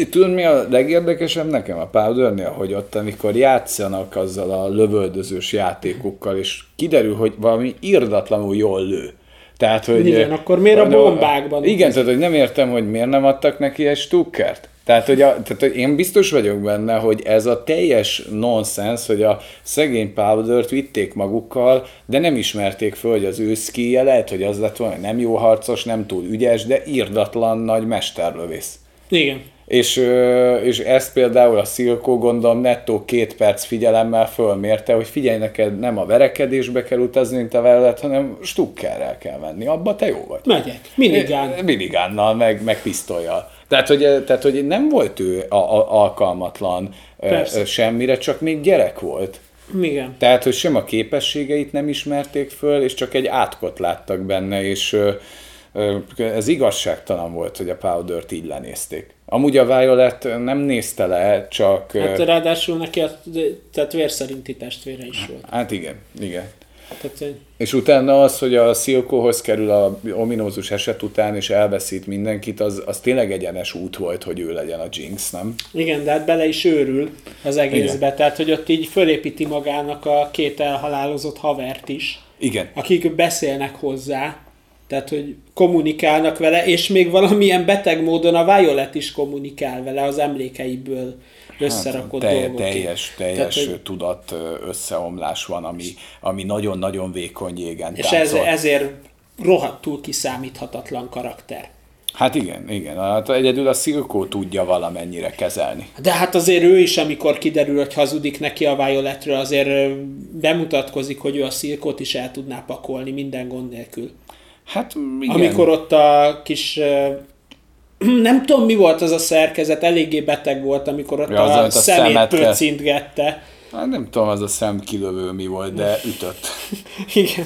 Tudod, mi a legérdekesebb nekem a Powdernél, hogy ott, amikor játszanak azzal a lövöldözős játékukkal, és kiderül, hogy valami irdatlanul jól lő. Tehát, hogy... Igen, akkor miért a bombákban? Igen, tehát, hogy nem értem, hogy miért nem adtak neki egy stukkert. Tehát hogy, a, tehát, hogy én biztos vagyok benne, hogy ez a teljes nonsens, hogy a szegény Powdert vitték magukkal, de nem ismerték föl, hogy az ő szkíje lehet, hogy az lett volna, nem jó harcos, nem túl ügyes, de irdatlan nagy mesterlövész. Igen. És, és ezt például a Szilkó gondolom nettó két perc figyelemmel fölmérte, hogy figyelj neked nem a verekedésbe kell utazni, mint a veled, hanem stukkerrel kell menni. Abba te jó vagy. Megyek. Minigán. Minigánnal, meg, meg pisztolyjal. Tehát hogy, tehát, hogy nem volt ő a, a, alkalmatlan Persze. semmire, csak még gyerek volt. Igen. Tehát, hogy sem a képességeit nem ismerték föl, és csak egy átkot láttak benne, és ez igazságtalan volt, hogy a Powdert így lenézték. Amúgy a Violet nem nézte le, csak... Hát ráadásul neki a, tehát vérszerinti testvére is volt. hát igen, igen. Tehát, hogy- És utána az, hogy a Szilkóhoz kerül a ominózus eset után, és elveszít mindenkit, az, az tényleg egyenes út volt, hogy ő legyen a Jinx, nem? igen, de hát bele is őrül az egészbe. Tehát, hogy ott így fölépíti magának a két elhalálozott havert is, Igen. akik beszélnek hozzá, Tehát, hogy kommunikálnak vele, és még valamilyen beteg módon a Violet is kommunikál vele az emlékeiből összerakott hát, te, Teljes, teljes Tehát, tudat összeomlás van, ami, ami nagyon-nagyon vékony jégen És ez, ezért rohadtul kiszámíthatatlan karakter. Hát igen, igen. Hát egyedül a Szilkó tudja valamennyire kezelni. De hát azért ő is, amikor kiderül, hogy hazudik neki a Violetről, azért bemutatkozik, hogy ő a Szilkót is el tudná pakolni minden gond nélkül. Hát igen. Amikor ott a kis nem tudom, mi volt az a szerkezet, eléggé beteg volt, amikor ott ja, a, a szemét pöccintgette. Hát nem tudom, az a szemkilövő mi volt, de ütött. Igen.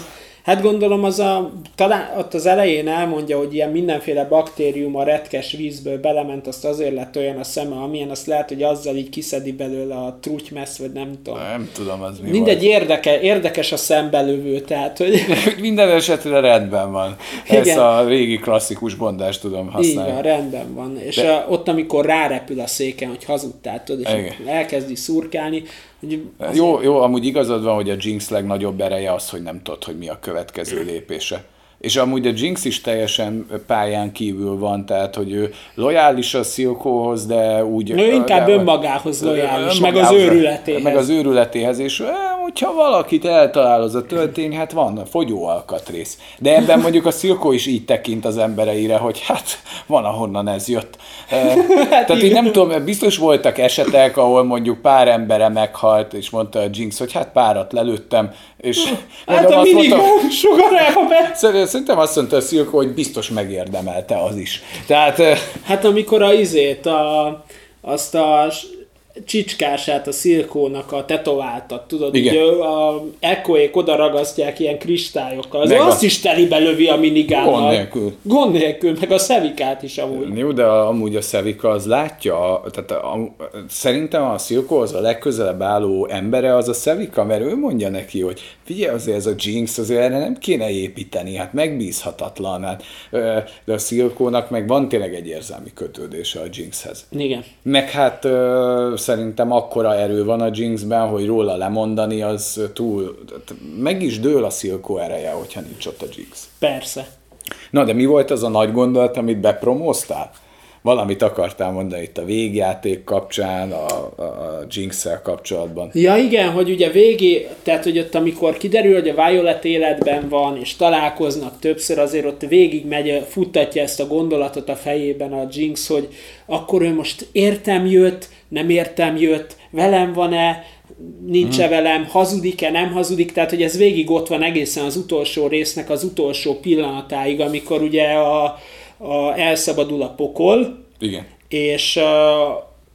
Hát gondolom az a, talán ott az elején elmondja, hogy ilyen mindenféle baktérium a retkes vízből belement, azt azért lett olyan a szeme, amilyen, azt lehet, hogy azzal így kiszedi belőle a trutymesz, vagy nem tudom. Nem tudom, az mi Mindegy, volt. Érdeke, érdekes a szembelövő, tehát, hogy... Minden esetre rendben van. Igen. Ezt a régi klasszikus bondást tudom használni. Így van, rendben van. És De... a, ott, amikor rárepül a széken, hogy hazudtál, tudod, és elkezdi szurkálni, jó, jó, amúgy igazad van, hogy a Jinx legnagyobb ereje az, hogy nem tudod, hogy mi a következő lépése. És amúgy a Jinx is teljesen pályán kívül van, tehát hogy ő lojális a Szilkóhoz, de úgy... Ő inkább de, önmagához lojális, önmagához, meg az őrületéhez. Meg az őrületéhez, és hogyha valakit eltalál az a töltény, hát van fogyó alkatrész. De ebben mondjuk a Szilkó is így tekint az embereire, hogy hát van ahonnan ez jött. hát Tehát így nem tudom, biztos voltak esetek, ahol mondjuk pár embere meghalt, és mondta a Jinx, hogy hát párat lelőttem, és hát mondom, a minimum sugarába Szerintem azt mondta a Szilko, hogy biztos megérdemelte az is. Tehát... Hát amikor a izét, a, azt a csicskását a szilkónak a tetováltat, tudod, Igen. Ugye a ekkoék oda ragasztják ilyen kristályokkal, az azt a... is telibe lövi a minigánnal. Gond nélkül. Gond nélkül, meg a szevikát is amúgy. Jó, de amúgy a szevika az látja, tehát a, a, szerintem a szilkó az a legközelebb álló embere az a szevika, mert ő mondja neki, hogy figyelj azért ez a Jinx, azért erre nem kéne építeni, hát megbízhatatlan, hát, de a szilkónak meg van tényleg egy érzelmi kötődése a Jinxhez. Igen. Meg hát szerintem akkora erő van a Jinxben, hogy róla lemondani, az túl, meg is dől a Szilkó ereje, hogyha nincs ott a Jinx. Persze. Na, de mi volt az a nagy gondolat, amit bepromóztál? Valamit akartál mondani itt a végjáték kapcsán, a, a jinx kapcsolatban. Ja igen, hogy ugye végé, tehát hogy ott amikor kiderül, hogy a Violet életben van, és találkoznak többször, azért ott végig megy, futtatja ezt a gondolatot a fejében a Jinx, hogy akkor ő most értem jött, nem értem jött, velem van-e, nincs-e hmm. velem, hazudik-e, nem hazudik, tehát hogy ez végig ott van egészen az utolsó résznek az utolsó pillanatáig, amikor ugye a, a, elszabadul a pokol, Igen. és uh,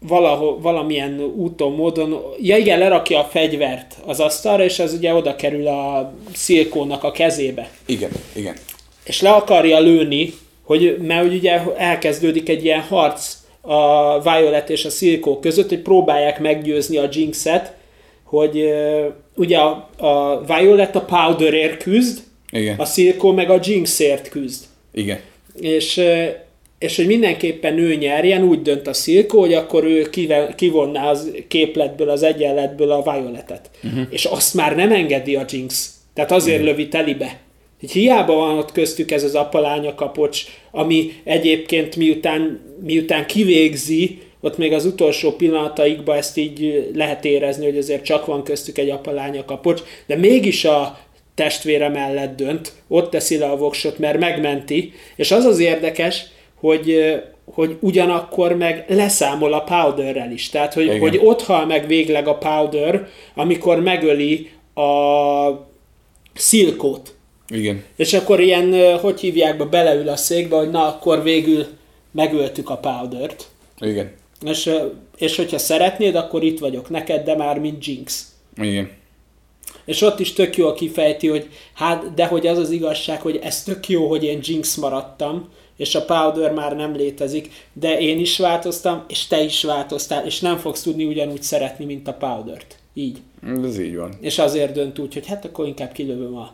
valahol, valamilyen úton, módon, ja igen, lerakja a fegyvert az asztalra, és az ugye oda kerül a szilkónak a kezébe. Igen, igen. És le akarja lőni, hogy, mert ugye elkezdődik egy ilyen harc a Violet és a Silco között, hogy próbálják meggyőzni a Jinxet, hogy uh, ugye a, a Violet a Powderért küzd, Igen. a Silco meg a Jinxért küzd. Igen. És, és hogy mindenképpen ő nyerjen, úgy dönt a Silco, hogy akkor ő kivonná az képletből, az egyenletből a Violetet. Uh-huh. És azt már nem engedi a Jinx. Tehát azért uh-huh. lövi telibe. Hogy hiába van ott köztük ez az apalánya kapocs, ami egyébként miután, miután kivégzi, ott még az utolsó pillanataikban ezt így lehet érezni, hogy azért csak van köztük egy apalánya kapocs, de mégis a testvére mellett dönt, ott teszi le a voksot, mert megmenti, és az az érdekes, hogy, hogy ugyanakkor meg leszámol a Powderrel is. Tehát, hogy, hogy ott hal meg végleg a Powder, amikor megöli a Silkót. Igen. És akkor ilyen, hogy hívják be, beleül a székbe, hogy na, akkor végül megöltük a powdert. Igen. És, és hogyha szeretnéd, akkor itt vagyok neked, de már mint Jinx. Igen. És ott is tök jó kifejti, hogy hát, de hogy az az igazság, hogy ez tök jó, hogy én Jinx maradtam, és a Powder már nem létezik, de én is változtam, és te is változtál, és nem fogsz tudni ugyanúgy szeretni, mint a Powdert. Így. Ez így van. És azért dönt úgy, hogy hát akkor inkább kilövöm a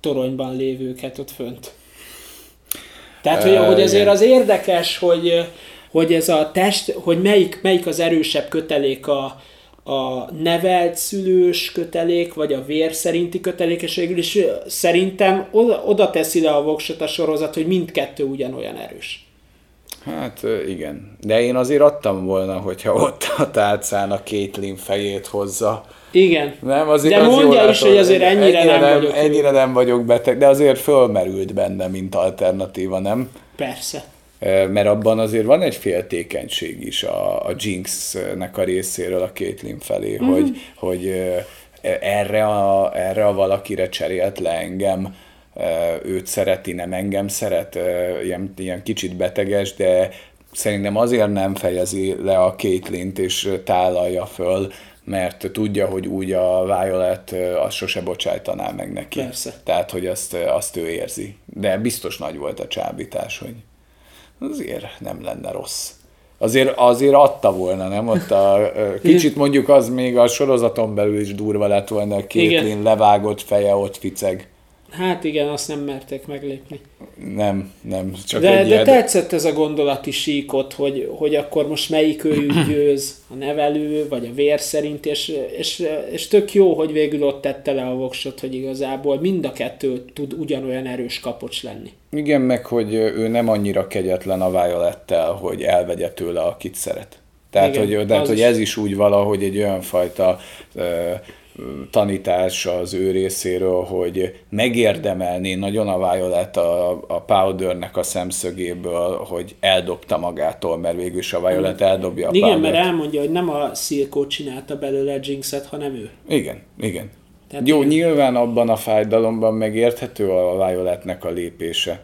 toronyban lévőket ott fönt. Tehát, hogy, hogy azért az érdekes, hogy, hogy ez a test, hogy melyik, melyik az erősebb kötelék a, a nevelt szülős kötelék, vagy a vér szerinti kötelék, és végül is szerintem oda, oda teszi le a voksot a sorozat, hogy mindkettő ugyanolyan erős. Hát igen, de én azért adtam volna, hogyha ott a tálcán a Caitlyn fejét hozza. Igen. Nem, azért de az mondja is, hogy azért ennyire, ennyire nem, nem vagyok. Ennyire nem vagyok beteg, de azért fölmerült benne, mint alternatíva, nem? Persze. Mert abban azért van egy féltékenység is a, a Jinx-nek a részéről a Caitlyn felé, mm-hmm. hogy, hogy erre a, erre a valakire cserélt le engem, őt szereti, nem engem szeret, ilyen, ilyen kicsit beteges, de szerintem azért nem fejezi le a Caitlyn-t és tálalja föl, mert tudja, hogy úgy a Violet azt sose bocsájtaná meg neki. Persze. Tehát, hogy azt, azt ő érzi. De biztos nagy volt a csábítás, hogy azért nem lenne rossz. Azért, azért adta volna, nem? Ott a, kicsit mondjuk az még a sorozaton belül is durva lett volna, a két levágott feje ott ficeg. Hát igen, azt nem merték meglépni. Nem, nem. Csak de, egy de ilyen... tetszett ez a gondolati síkot, hogy, hogy akkor most melyik őjük győz, a nevelő, vagy a vér szerint, és, és, és tök jó, hogy végül ott tette le a voksot, hogy igazából mind a kettő tud ugyanolyan erős kapocs lenni. Igen, meg hogy ő nem annyira kegyetlen a Violettel, hogy elvegye tőle, akit szeret. Tehát, Igen, hogy, de, hogy ez is úgy valahogy egy olyan fajta uh, tanítás az ő részéről, hogy megérdemelné nagyon a Violet a, a Powdernek a szemszögéből, hogy eldobta magától, mert végül is a Violet eldobja a Igen, Powder-t. mert elmondja, hogy nem a Silco csinálta belőle Jinxet, hanem ő. Igen, igen. Tehát Jó, én... nyilván abban a fájdalomban megérthető a Violetnek a lépése.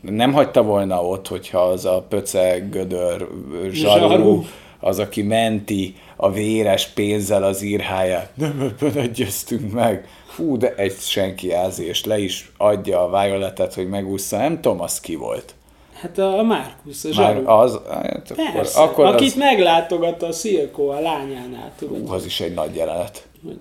Nem hagyta volna ott, hogyha az a pöceg, gödör, zsarú, zsarú. Az, aki menti a véres pénzzel az írháját. Nem ebben egyeztünk meg. Fú, de egy senki és le is adja a Violetet, hogy megúszza. Nem tudom, az ki volt. Hát a Markus, a Már az, hát Persze, akkor, akkor akit az... meglátogat a Szilkó a lányánál, tudod. Hú, az is egy nagy jelenet. Hogy,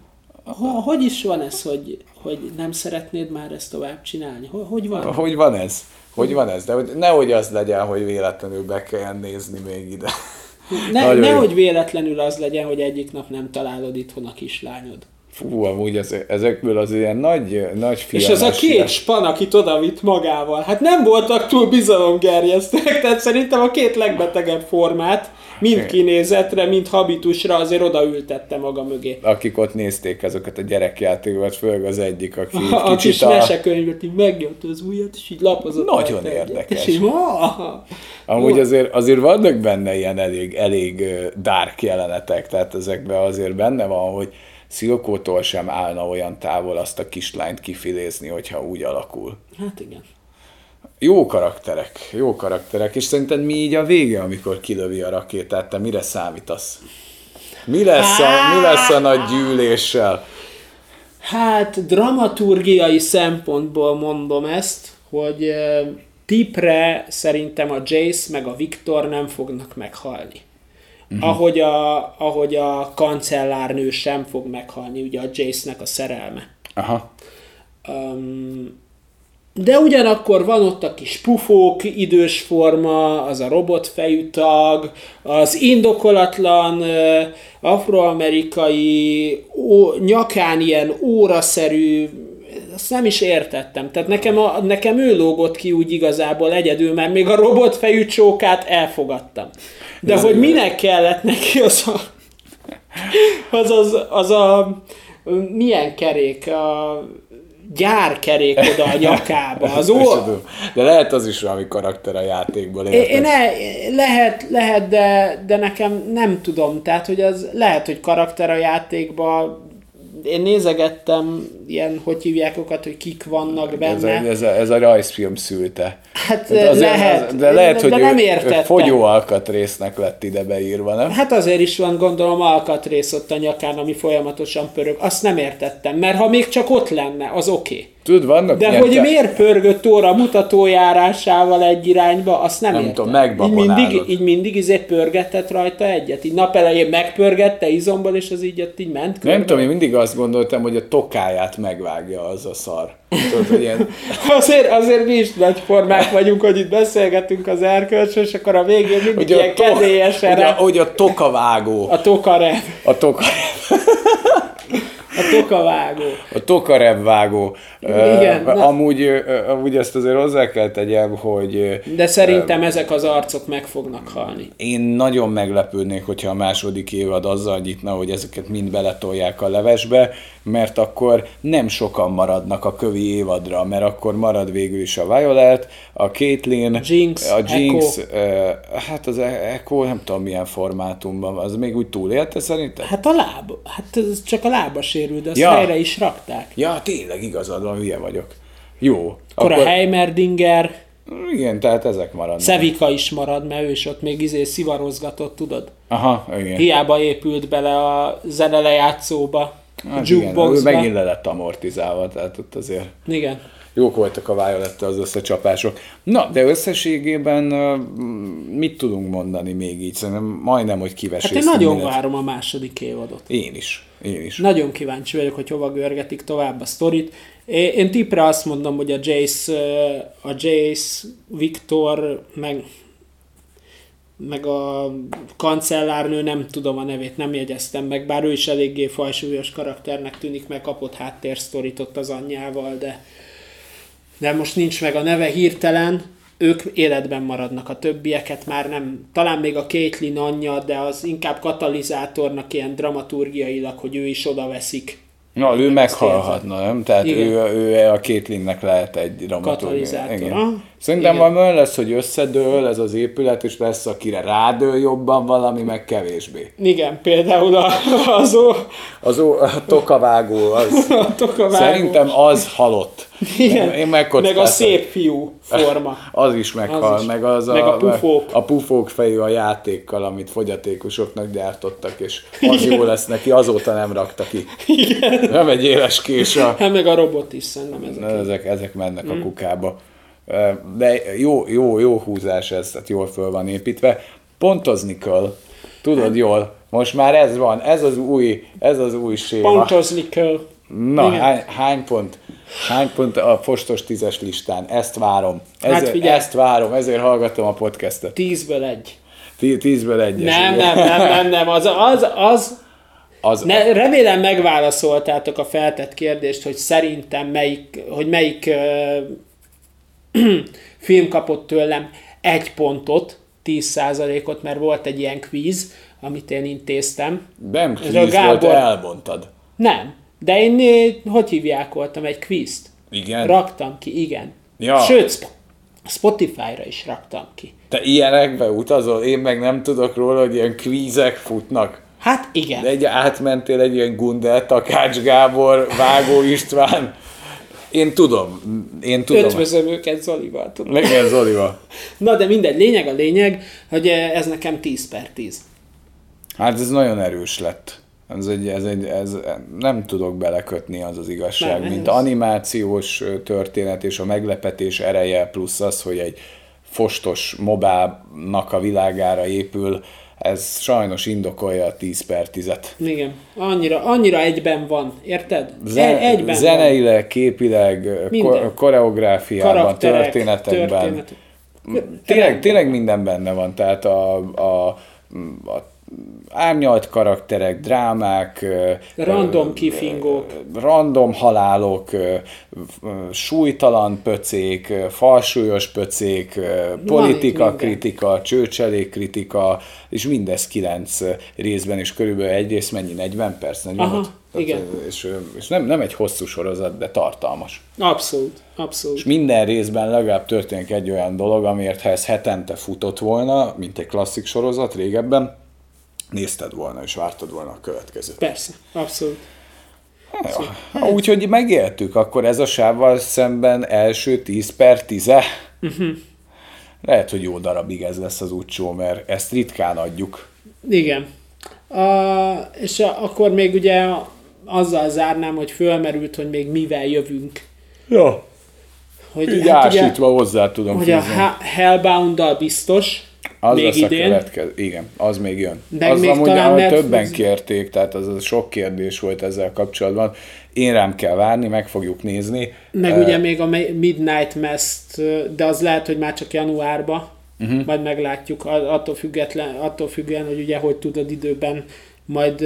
hogy is van ez, hogy, hogy nem szeretnéd már ezt tovább csinálni? Hogy, hogy van? Hogy van ez? Hogy van ez? De hogy nehogy az legyen, hogy véletlenül be kelljen nézni még ide. Ne, nehogy véletlenül az legyen, hogy egyik nap nem találod itthon a kislányod. Fú, amúgy ez, ezekből az ilyen nagy, nagy És ez a két span, akit oda vitt magával, hát nem voltak túl bizalomgerjesztőek, tehát szerintem a két legbetegebb formát mind kinézetre, mind habitusra azért odaültette maga mögé. Akik ott nézték ezeket a gyerekjátékokat, főleg az egyik, aki a, a kis a... mesekönyvet, így megnyomta az ujjat, és így lapozott. Nagyon érdekes. És így, Amúgy azért, azért vannak benne ilyen elég, elég dark jelenetek, tehát ezekben azért benne van, hogy Szilkótól sem állna olyan távol azt a kislányt kifilézni, hogyha úgy alakul. Hát igen. Jó karakterek, jó karakterek, és szerinted mi így a vége, amikor kilövi a rakétát, te mire számítasz? Mi lesz a, mi lesz a nagy gyűléssel? Hát dramaturgiai szempontból mondom ezt, hogy tipre szerintem a Jace meg a Viktor nem fognak meghalni. Uh-huh. Ahogy, a, ahogy a kancellárnő sem fog meghalni, ugye a Jace-nek a szerelme. Aha. Um, de ugyanakkor van ott a kis pufók, idős forma, az a robotfejű tag, az indokolatlan afroamerikai ó, nyakán ilyen óraszerű, azt nem is értettem. Tehát nekem, a, nekem ő lógott ki úgy igazából egyedül, mert még a robotfejű csókát elfogadtam. De Ez hogy minek kellett neki az a, az, az, az a milyen kerék, a gyárkerék oda a nyakába. Az ó... De lehet az is valami karakter a játékból. Érted? Én ne, lehet, lehet de, de nekem nem tudom. Tehát, hogy az lehet, hogy karakter a játékban én nézegettem ilyen, hogy hívják őket, hogy kik vannak benne. Ez a, ez a, ez a rajzfilm szülte. Hát azért, lehet. Az, de lehet, hogy de nem ő, ő fogyó alkatrésznek lett ide beírva, nem? Hát azért is van, gondolom, alkatrész ott a nyakán, ami folyamatosan pörög. Azt nem értettem, mert ha még csak ott lenne, az oké. Okay. Tudod, vannak De hogy te- miért pörgött óra mutatójárásával egy irányba, azt nem, Nem értem. tudom, így mindig, így mindig izé pörgetett rajta egyet. Így napelején megpörgette izomból, és az így ott így ment. Nem tudom, én mindig azt gondoltam, hogy a tokáját megvágja az a szar. Tudod, hogy ilyen, Azért, azért mi is nagy formák vagyunk, hogy itt beszélgetünk az erkölcsről, és akkor a végén mindig hogy, ilyen to, kedélyesen hogy, a, hogy a tokavágó. a tokarev. A, toka, A tokavágó. a tokarev vágó. Igen, na. amúgy, ö, amúgy ezt azért hozzá kell tegyem, hogy De szerintem ezek az arcok meg fognak halni. Én nagyon meglepődnék, hogyha a második évad azzal nyitna, hogy ezeket mind beletolják a levesbe, mert akkor nem sokan maradnak a kövi évadra, mert akkor marad végül is a Violet, a Caitlyn, Jinx, a Jinx, uh, hát az Echo nem tudom milyen formátumban, az még úgy túlélte szerintem? Hát a láb, hát ez csak a lába sérült, de azt Ja. helyre is rakták. Ja, tényleg igazad van, hülye vagyok. Jó. Akkor, a Heimerdinger, Igen, tehát ezek maradnak. Szevika is marad, mert ő is ott még izé szivarozgatott, tudod? Aha, igen. Hiába épült bele a zene lejátszóba, a Hát igen, ő jukeboxba. megint le lett amortizálva, tehát ott azért Igen. Jók voltak a violet az összecsapások. Na, de összességében mit tudunk mondani még így? Szerintem majdnem, hogy Hát kiveséztünk én nagyon mindent. várom a második évadot. Én is. Én is. Nagyon kíváncsi vagyok, hogy hova görgetik tovább a sztorit. Én, tippre azt mondom, hogy a Jace, a Jace, Viktor, meg, meg a kancellárnő, nem tudom a nevét, nem jegyeztem meg, bár ő is eléggé fajsúlyos karakternek tűnik, meg kapott háttérsztorit ott az anyjával, de, de most nincs meg a neve hirtelen. Ők életben maradnak, a többieket már nem, talán még a Caitlyn anyja, de az inkább katalizátornak ilyen dramaturgiailag, hogy ő is oda veszik. Na, ő meghalhatna, nem? Tehát Igen. ő, ő a Kétlinnek lehet egy dramaturg. Katalizátor, Igen. Szerintem Igen. van olyan lesz, hogy összedől ez az épület, és lesz, akire rádől jobban valami, meg kevésbé. Igen, például a, az ó, Az ó, a tokavágó, az, a tokavágó. szerintem az halott. Igen. Én meg a szép fiú forma. Az is meghal, Az is. meg az Meg a pufók. A pufók fejű a játékkal, amit fogyatékosoknak gyártottak, és az jó lesz neki, azóta nem rakta ki. Igen. Nem egy éles kés a... Hát meg a robot is szerintem ezek. Ezek, ezek mennek a kukába. De jó, jó, jó húzás ez, tehát jól föl van építve. Pontozni kell, tudod jól, most már ez van, ez az új, ez az új séma. Pontozni kell. Na, Igen. hány, hány pont? Hány pont a postos tízes listán? Ezt várom. Hát Ezért, figyelj. ezt várom, ezért hallgatom a podcastet. Tízből egy. Tí- Tízből egyes. Nem, nem, nem, nem, nem, az, az, az Az, ne, remélem megválaszoltátok a feltett kérdést, hogy szerintem melyik, hogy melyik film kapott tőlem egy pontot, 10%-ot, mert volt egy ilyen quiz, amit én intéztem. nem kvíz volt, Gábor- elbontad. Nem, de én, eh, hogy hívják voltam, egy quizt. Igen. Raktam ki, igen. Ja. Sőt, Sp- Spotify-ra is raktam ki. Te ilyenekbe utazol, én meg nem tudok róla, hogy ilyen kvízek futnak. Hát igen. De egy átmentél egy ilyen Gundel, Takács Gábor, Vágó István. Én tudom, én tudom. Ötvözöm őket Zolival, tudom. Igen, Zolival. Na de mindegy, lényeg a lényeg, hogy eh, ez nekem 10 per 10. Hát ez nagyon erős lett. Ez egy, ez egy, ez, nem tudok belekötni az az igazság, Nem, mint ez- animációs történet és a meglepetés ereje plusz az, hogy egy fostos mobának a világára épül, ez sajnos indokolja a 10 per 10-et. Igen, annyira, annyira egyben van, érted? Zen- E- egyben van. zeneileg, képileg, ö, Minden. ko- koreográfiában, történetekben. történet. Tényleg, tényleg minden benne van, tehát a, a, a árnyalt karakterek, drámák, Random kifingók. random halálok, súlytalan pöcék, falsúlyos pöcék, politika kritika, csőcselék kritika, és mindez kilenc részben, és körülbelül egy rész mennyi? 40 perc? 45? Aha, igen. És, és nem, nem egy hosszú sorozat, de tartalmas. Abszolút, abszolút. És minden részben legalább történik egy olyan dolog, amiért ha ez hetente futott volna, mint egy klasszik sorozat régebben, nézted volna és vártad volna a következőt. Persze, abszolút. Ja, úgyhogy megéltük, akkor ez a sávval szemben első 10 per 10 uh-huh. Lehet, hogy jó darabig ez lesz az útsó, mert ezt ritkán adjuk. Igen. A, és a, akkor még ugye azzal zárnám, hogy fölmerült, hogy még mivel jövünk Ja. Hogy, Így hát ásítva ugye, hozzá tudom Hogy fűzni. a Hellbound-dal biztos, az még lesz idén. a következő. Igen, az még jön. De az még amúgy, talán Netflix... többen kérték, tehát az, az sok kérdés volt ezzel kapcsolatban. Én rám kell várni, meg fogjuk nézni. Meg uh, ugye még a Midnight mass de az lehet, hogy már csak januárba, uh-huh. majd meglátjuk, attól, független, attól függően, hogy ugye hogy tudod időben majd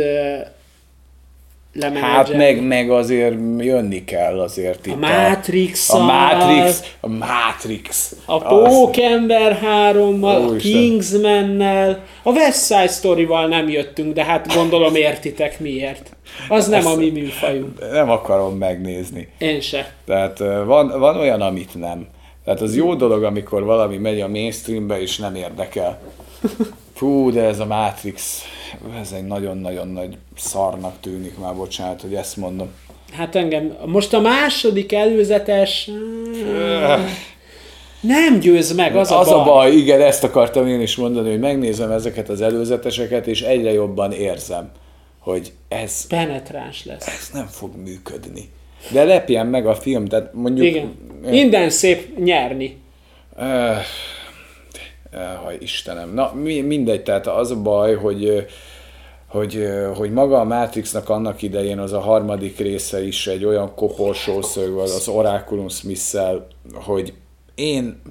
Hát meg, meg azért jönni kell azért itt. A Matrix A, a Matrix, a Matrix. A Pókember 3 a Kingsman-nel, a West Side Story-val nem jöttünk, de hát gondolom értitek miért. Az nem Ezt a mi műfajunk. Nem akarom megnézni. Én se. Tehát van, van olyan, amit nem. Tehát az jó dolog, amikor valami megy a mainstreambe, és nem érdekel. Fú, de ez a Matrix, ez egy nagyon-nagyon nagy szarnak tűnik már, bocsánat, hogy ezt mondom. Hát engem, most a második előzetes... Nem győz meg, az, az a baj. a baj. Igen, ezt akartam én is mondani, hogy megnézem ezeket az előzeteseket, és egyre jobban érzem, hogy ez... Penetráns lesz. Ez nem fog működni. De lepjen meg a film, tehát mondjuk... Igen. Minden szép nyerni. Uh, ha Istenem. Na, mindegy, tehát az a baj, hogy hogy, hogy maga a Matrixnak annak idején az a harmadik része is egy olyan koporsószög, az Oraculum smith hogy én,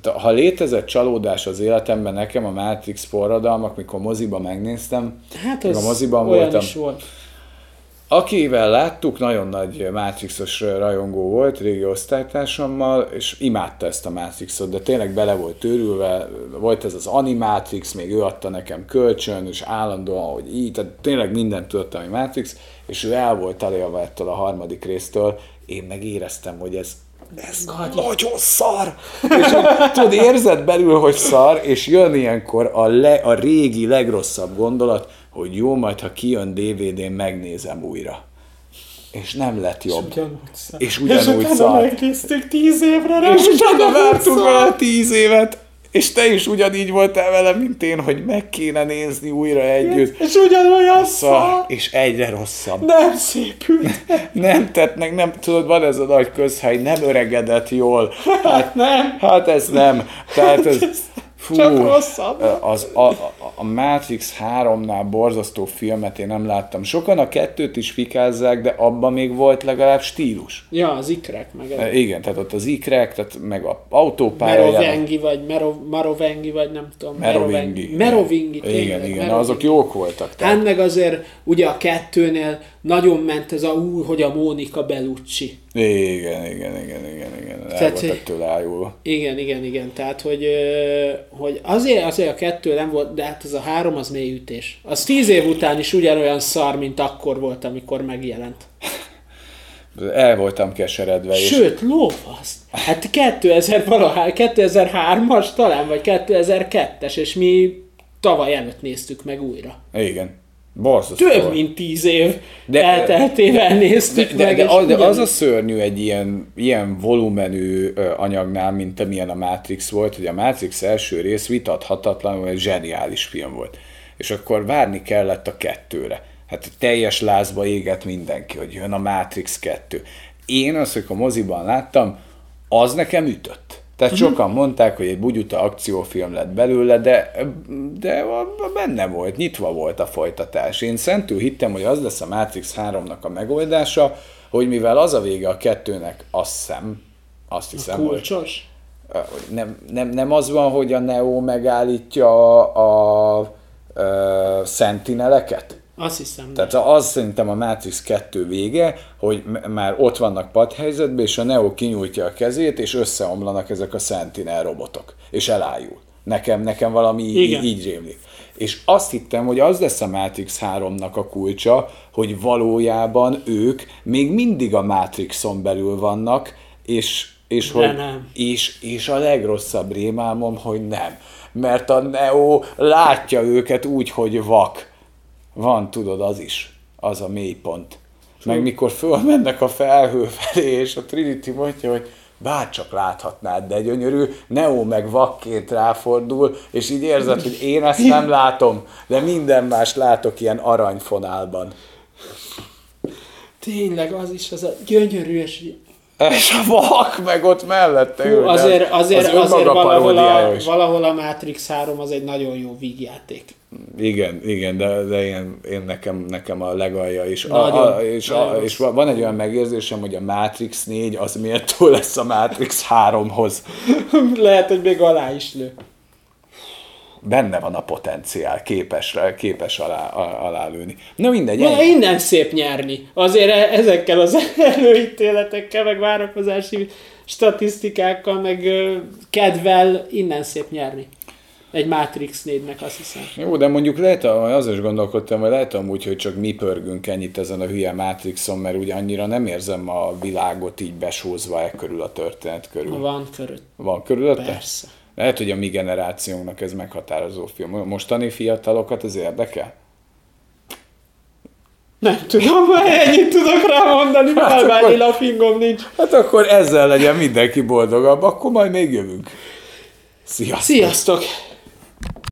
tehát ha létezett csalódás az életemben, nekem a Matrix forradalmak, mikor moziba megnéztem, hát az a moziban voltam, is volt. Akivel láttuk, nagyon nagy Matrixos rajongó volt, régi osztálytársammal, és imádta ezt a Matrixot, de tényleg bele volt törülve, volt ez az Animatrix, még ő adta nekem kölcsön, és állandóan, hogy így, tehát tényleg mindent tudtam, hogy Matrix, és ő el volt elélve ettől a harmadik résztől, én meg éreztem, hogy ez ez nagyon szar! és hogy, tudod, érzed belül, hogy szar, és jön ilyenkor a, le, a régi, legrosszabb gondolat, hogy jó, majd ha kijön DVD-n, megnézem újra. És nem lett jobb. És ugyanúgy szar. És ugyanúgy és szar. megnéztük tíz évre, nem? És utána vártunk vele tíz évet. És te is ugyanígy voltál vele, mint én, hogy meg kéne nézni újra együtt. És ugyanolyan szar. És egyre rosszabb. Nem szépült. nem tettnek, nem, tudod, van ez a nagy közhely, nem öregedett jól. Hát, nem. Hát ez nem. Tehát ez, Fú, Csak rosszabb. Az, a, a Matrix 3-nál borzasztó filmet én nem láttam. Sokan a kettőt is fikázzák, de abban még volt legalább stílus. Ja, az ikrek meg. Ez. Igen, tehát ott az ikrek, tehát meg a autópálya. Merovengi vagy Merov, Marovengi vagy nem tudom. Merovingi. Merovingi. Igen, igen, igen Merovingi. azok jók voltak. Tehát. Hát meg azért ugye a kettőnél nagyon ment ez a új, hogy a Mónika Bellucci. Igen, igen, igen, igen, igen. El tehát, voltak tőle ájulva. Igen, igen, igen. Tehát, hogy, hogy azért, azért a kettő nem volt, de hát az a három az mély ütés. Az tíz év után is ugyanolyan szar, mint akkor volt, amikor megjelent. El voltam keseredve. Sőt, és... lófaszt. Hát 2000 valahány, 2003-as talán, vagy 2002-es, és mi tavaly előtt néztük meg újra. Igen. Borzasztó. Több mint tíz év de, elteltével néztük de, meg. De, de, de az a szörnyű egy ilyen, ilyen volumenű anyagnál, mint amilyen a Matrix volt, hogy a Matrix első rész vitathatatlanul egy zseniális film volt. És akkor várni kellett a kettőre. Hát teljes lázba égett mindenki, hogy jön a Matrix 2. Én azt, hogy a moziban láttam, az nekem ütött. Tehát uh-huh. sokan mondták, hogy egy bugyuta akciófilm lett belőle, de, de benne volt, nyitva volt a folytatás. Én szentül hittem, hogy az lesz a Matrix 3-nak a megoldása, hogy mivel az a vége a kettőnek, azt hiszem, azt hiszem, a kulcsos? hogy nem, nem, nem az van, hogy a Neo megállítja a, a, a Sentineleket? Azt hiszem. Tehát az szerintem a Matrix 2 vége, hogy már ott vannak padhelyzetben, és a Neo kinyújtja a kezét, és összeomlanak ezek a Sentinel robotok, és elájul. Nekem, nekem valami Igen. így rémlik. És azt hittem, hogy az lesz a Matrix 3-nak a kulcsa, hogy valójában ők még mindig a Matrixon belül vannak, és, és, hogy, nem. és, és a legrosszabb rémálmom, hogy nem. Mert a Neo látja őket úgy, hogy vak van, tudod, az is, az a mélypont. Meg mikor fölmennek a felhő felé, és a Trinity mondja, hogy bárcsak láthatnád, de gyönyörű, Neo meg vakként ráfordul, és így érzed, hogy én ezt nem látom, de minden más látok ilyen aranyfonálban. Tényleg, az is az a gyönyörű, és És a vak meg ott mellette. Hú, azért, azért, az azért valahol, a, valahol a Matrix 3 az egy nagyon jó vígjáték. Igen, igen, de, de én, én nekem, nekem a legalja is. Nagyon, a, a, és, a, és van egy olyan megérzésem, hogy a Matrix 4 az méltó lesz a Matrix 3-hoz. Lehet, hogy még alá is lő. Benne van a potenciál, képes, képes alá, alá lőni. Na mindegy. Na, innen szép nyerni. Azért e- ezekkel az előítéletekkel, meg várakozási statisztikákkal, meg kedvel innen szép nyerni egy Matrix 4-nek, azt hiszem. Jó, de mondjuk lehet, az is gondolkodtam, hogy lehet amúgy, hogy csak mi pörgünk ennyit ezen a hülye Matrixon, mert ugye annyira nem érzem a világot így besózva e körül a történet körül. Van körül. Van körülötte? Persze. Lehet, hogy a mi generációnknak ez meghatározó film. Mostani fiatalokat ez érdekel? Nem tudom, ennyit tudok rá mondani, hát akkor, a fingom nincs. Hát akkor ezzel legyen mindenki boldogabb, akkor majd még jövünk. Sziasztok! Sziasztok!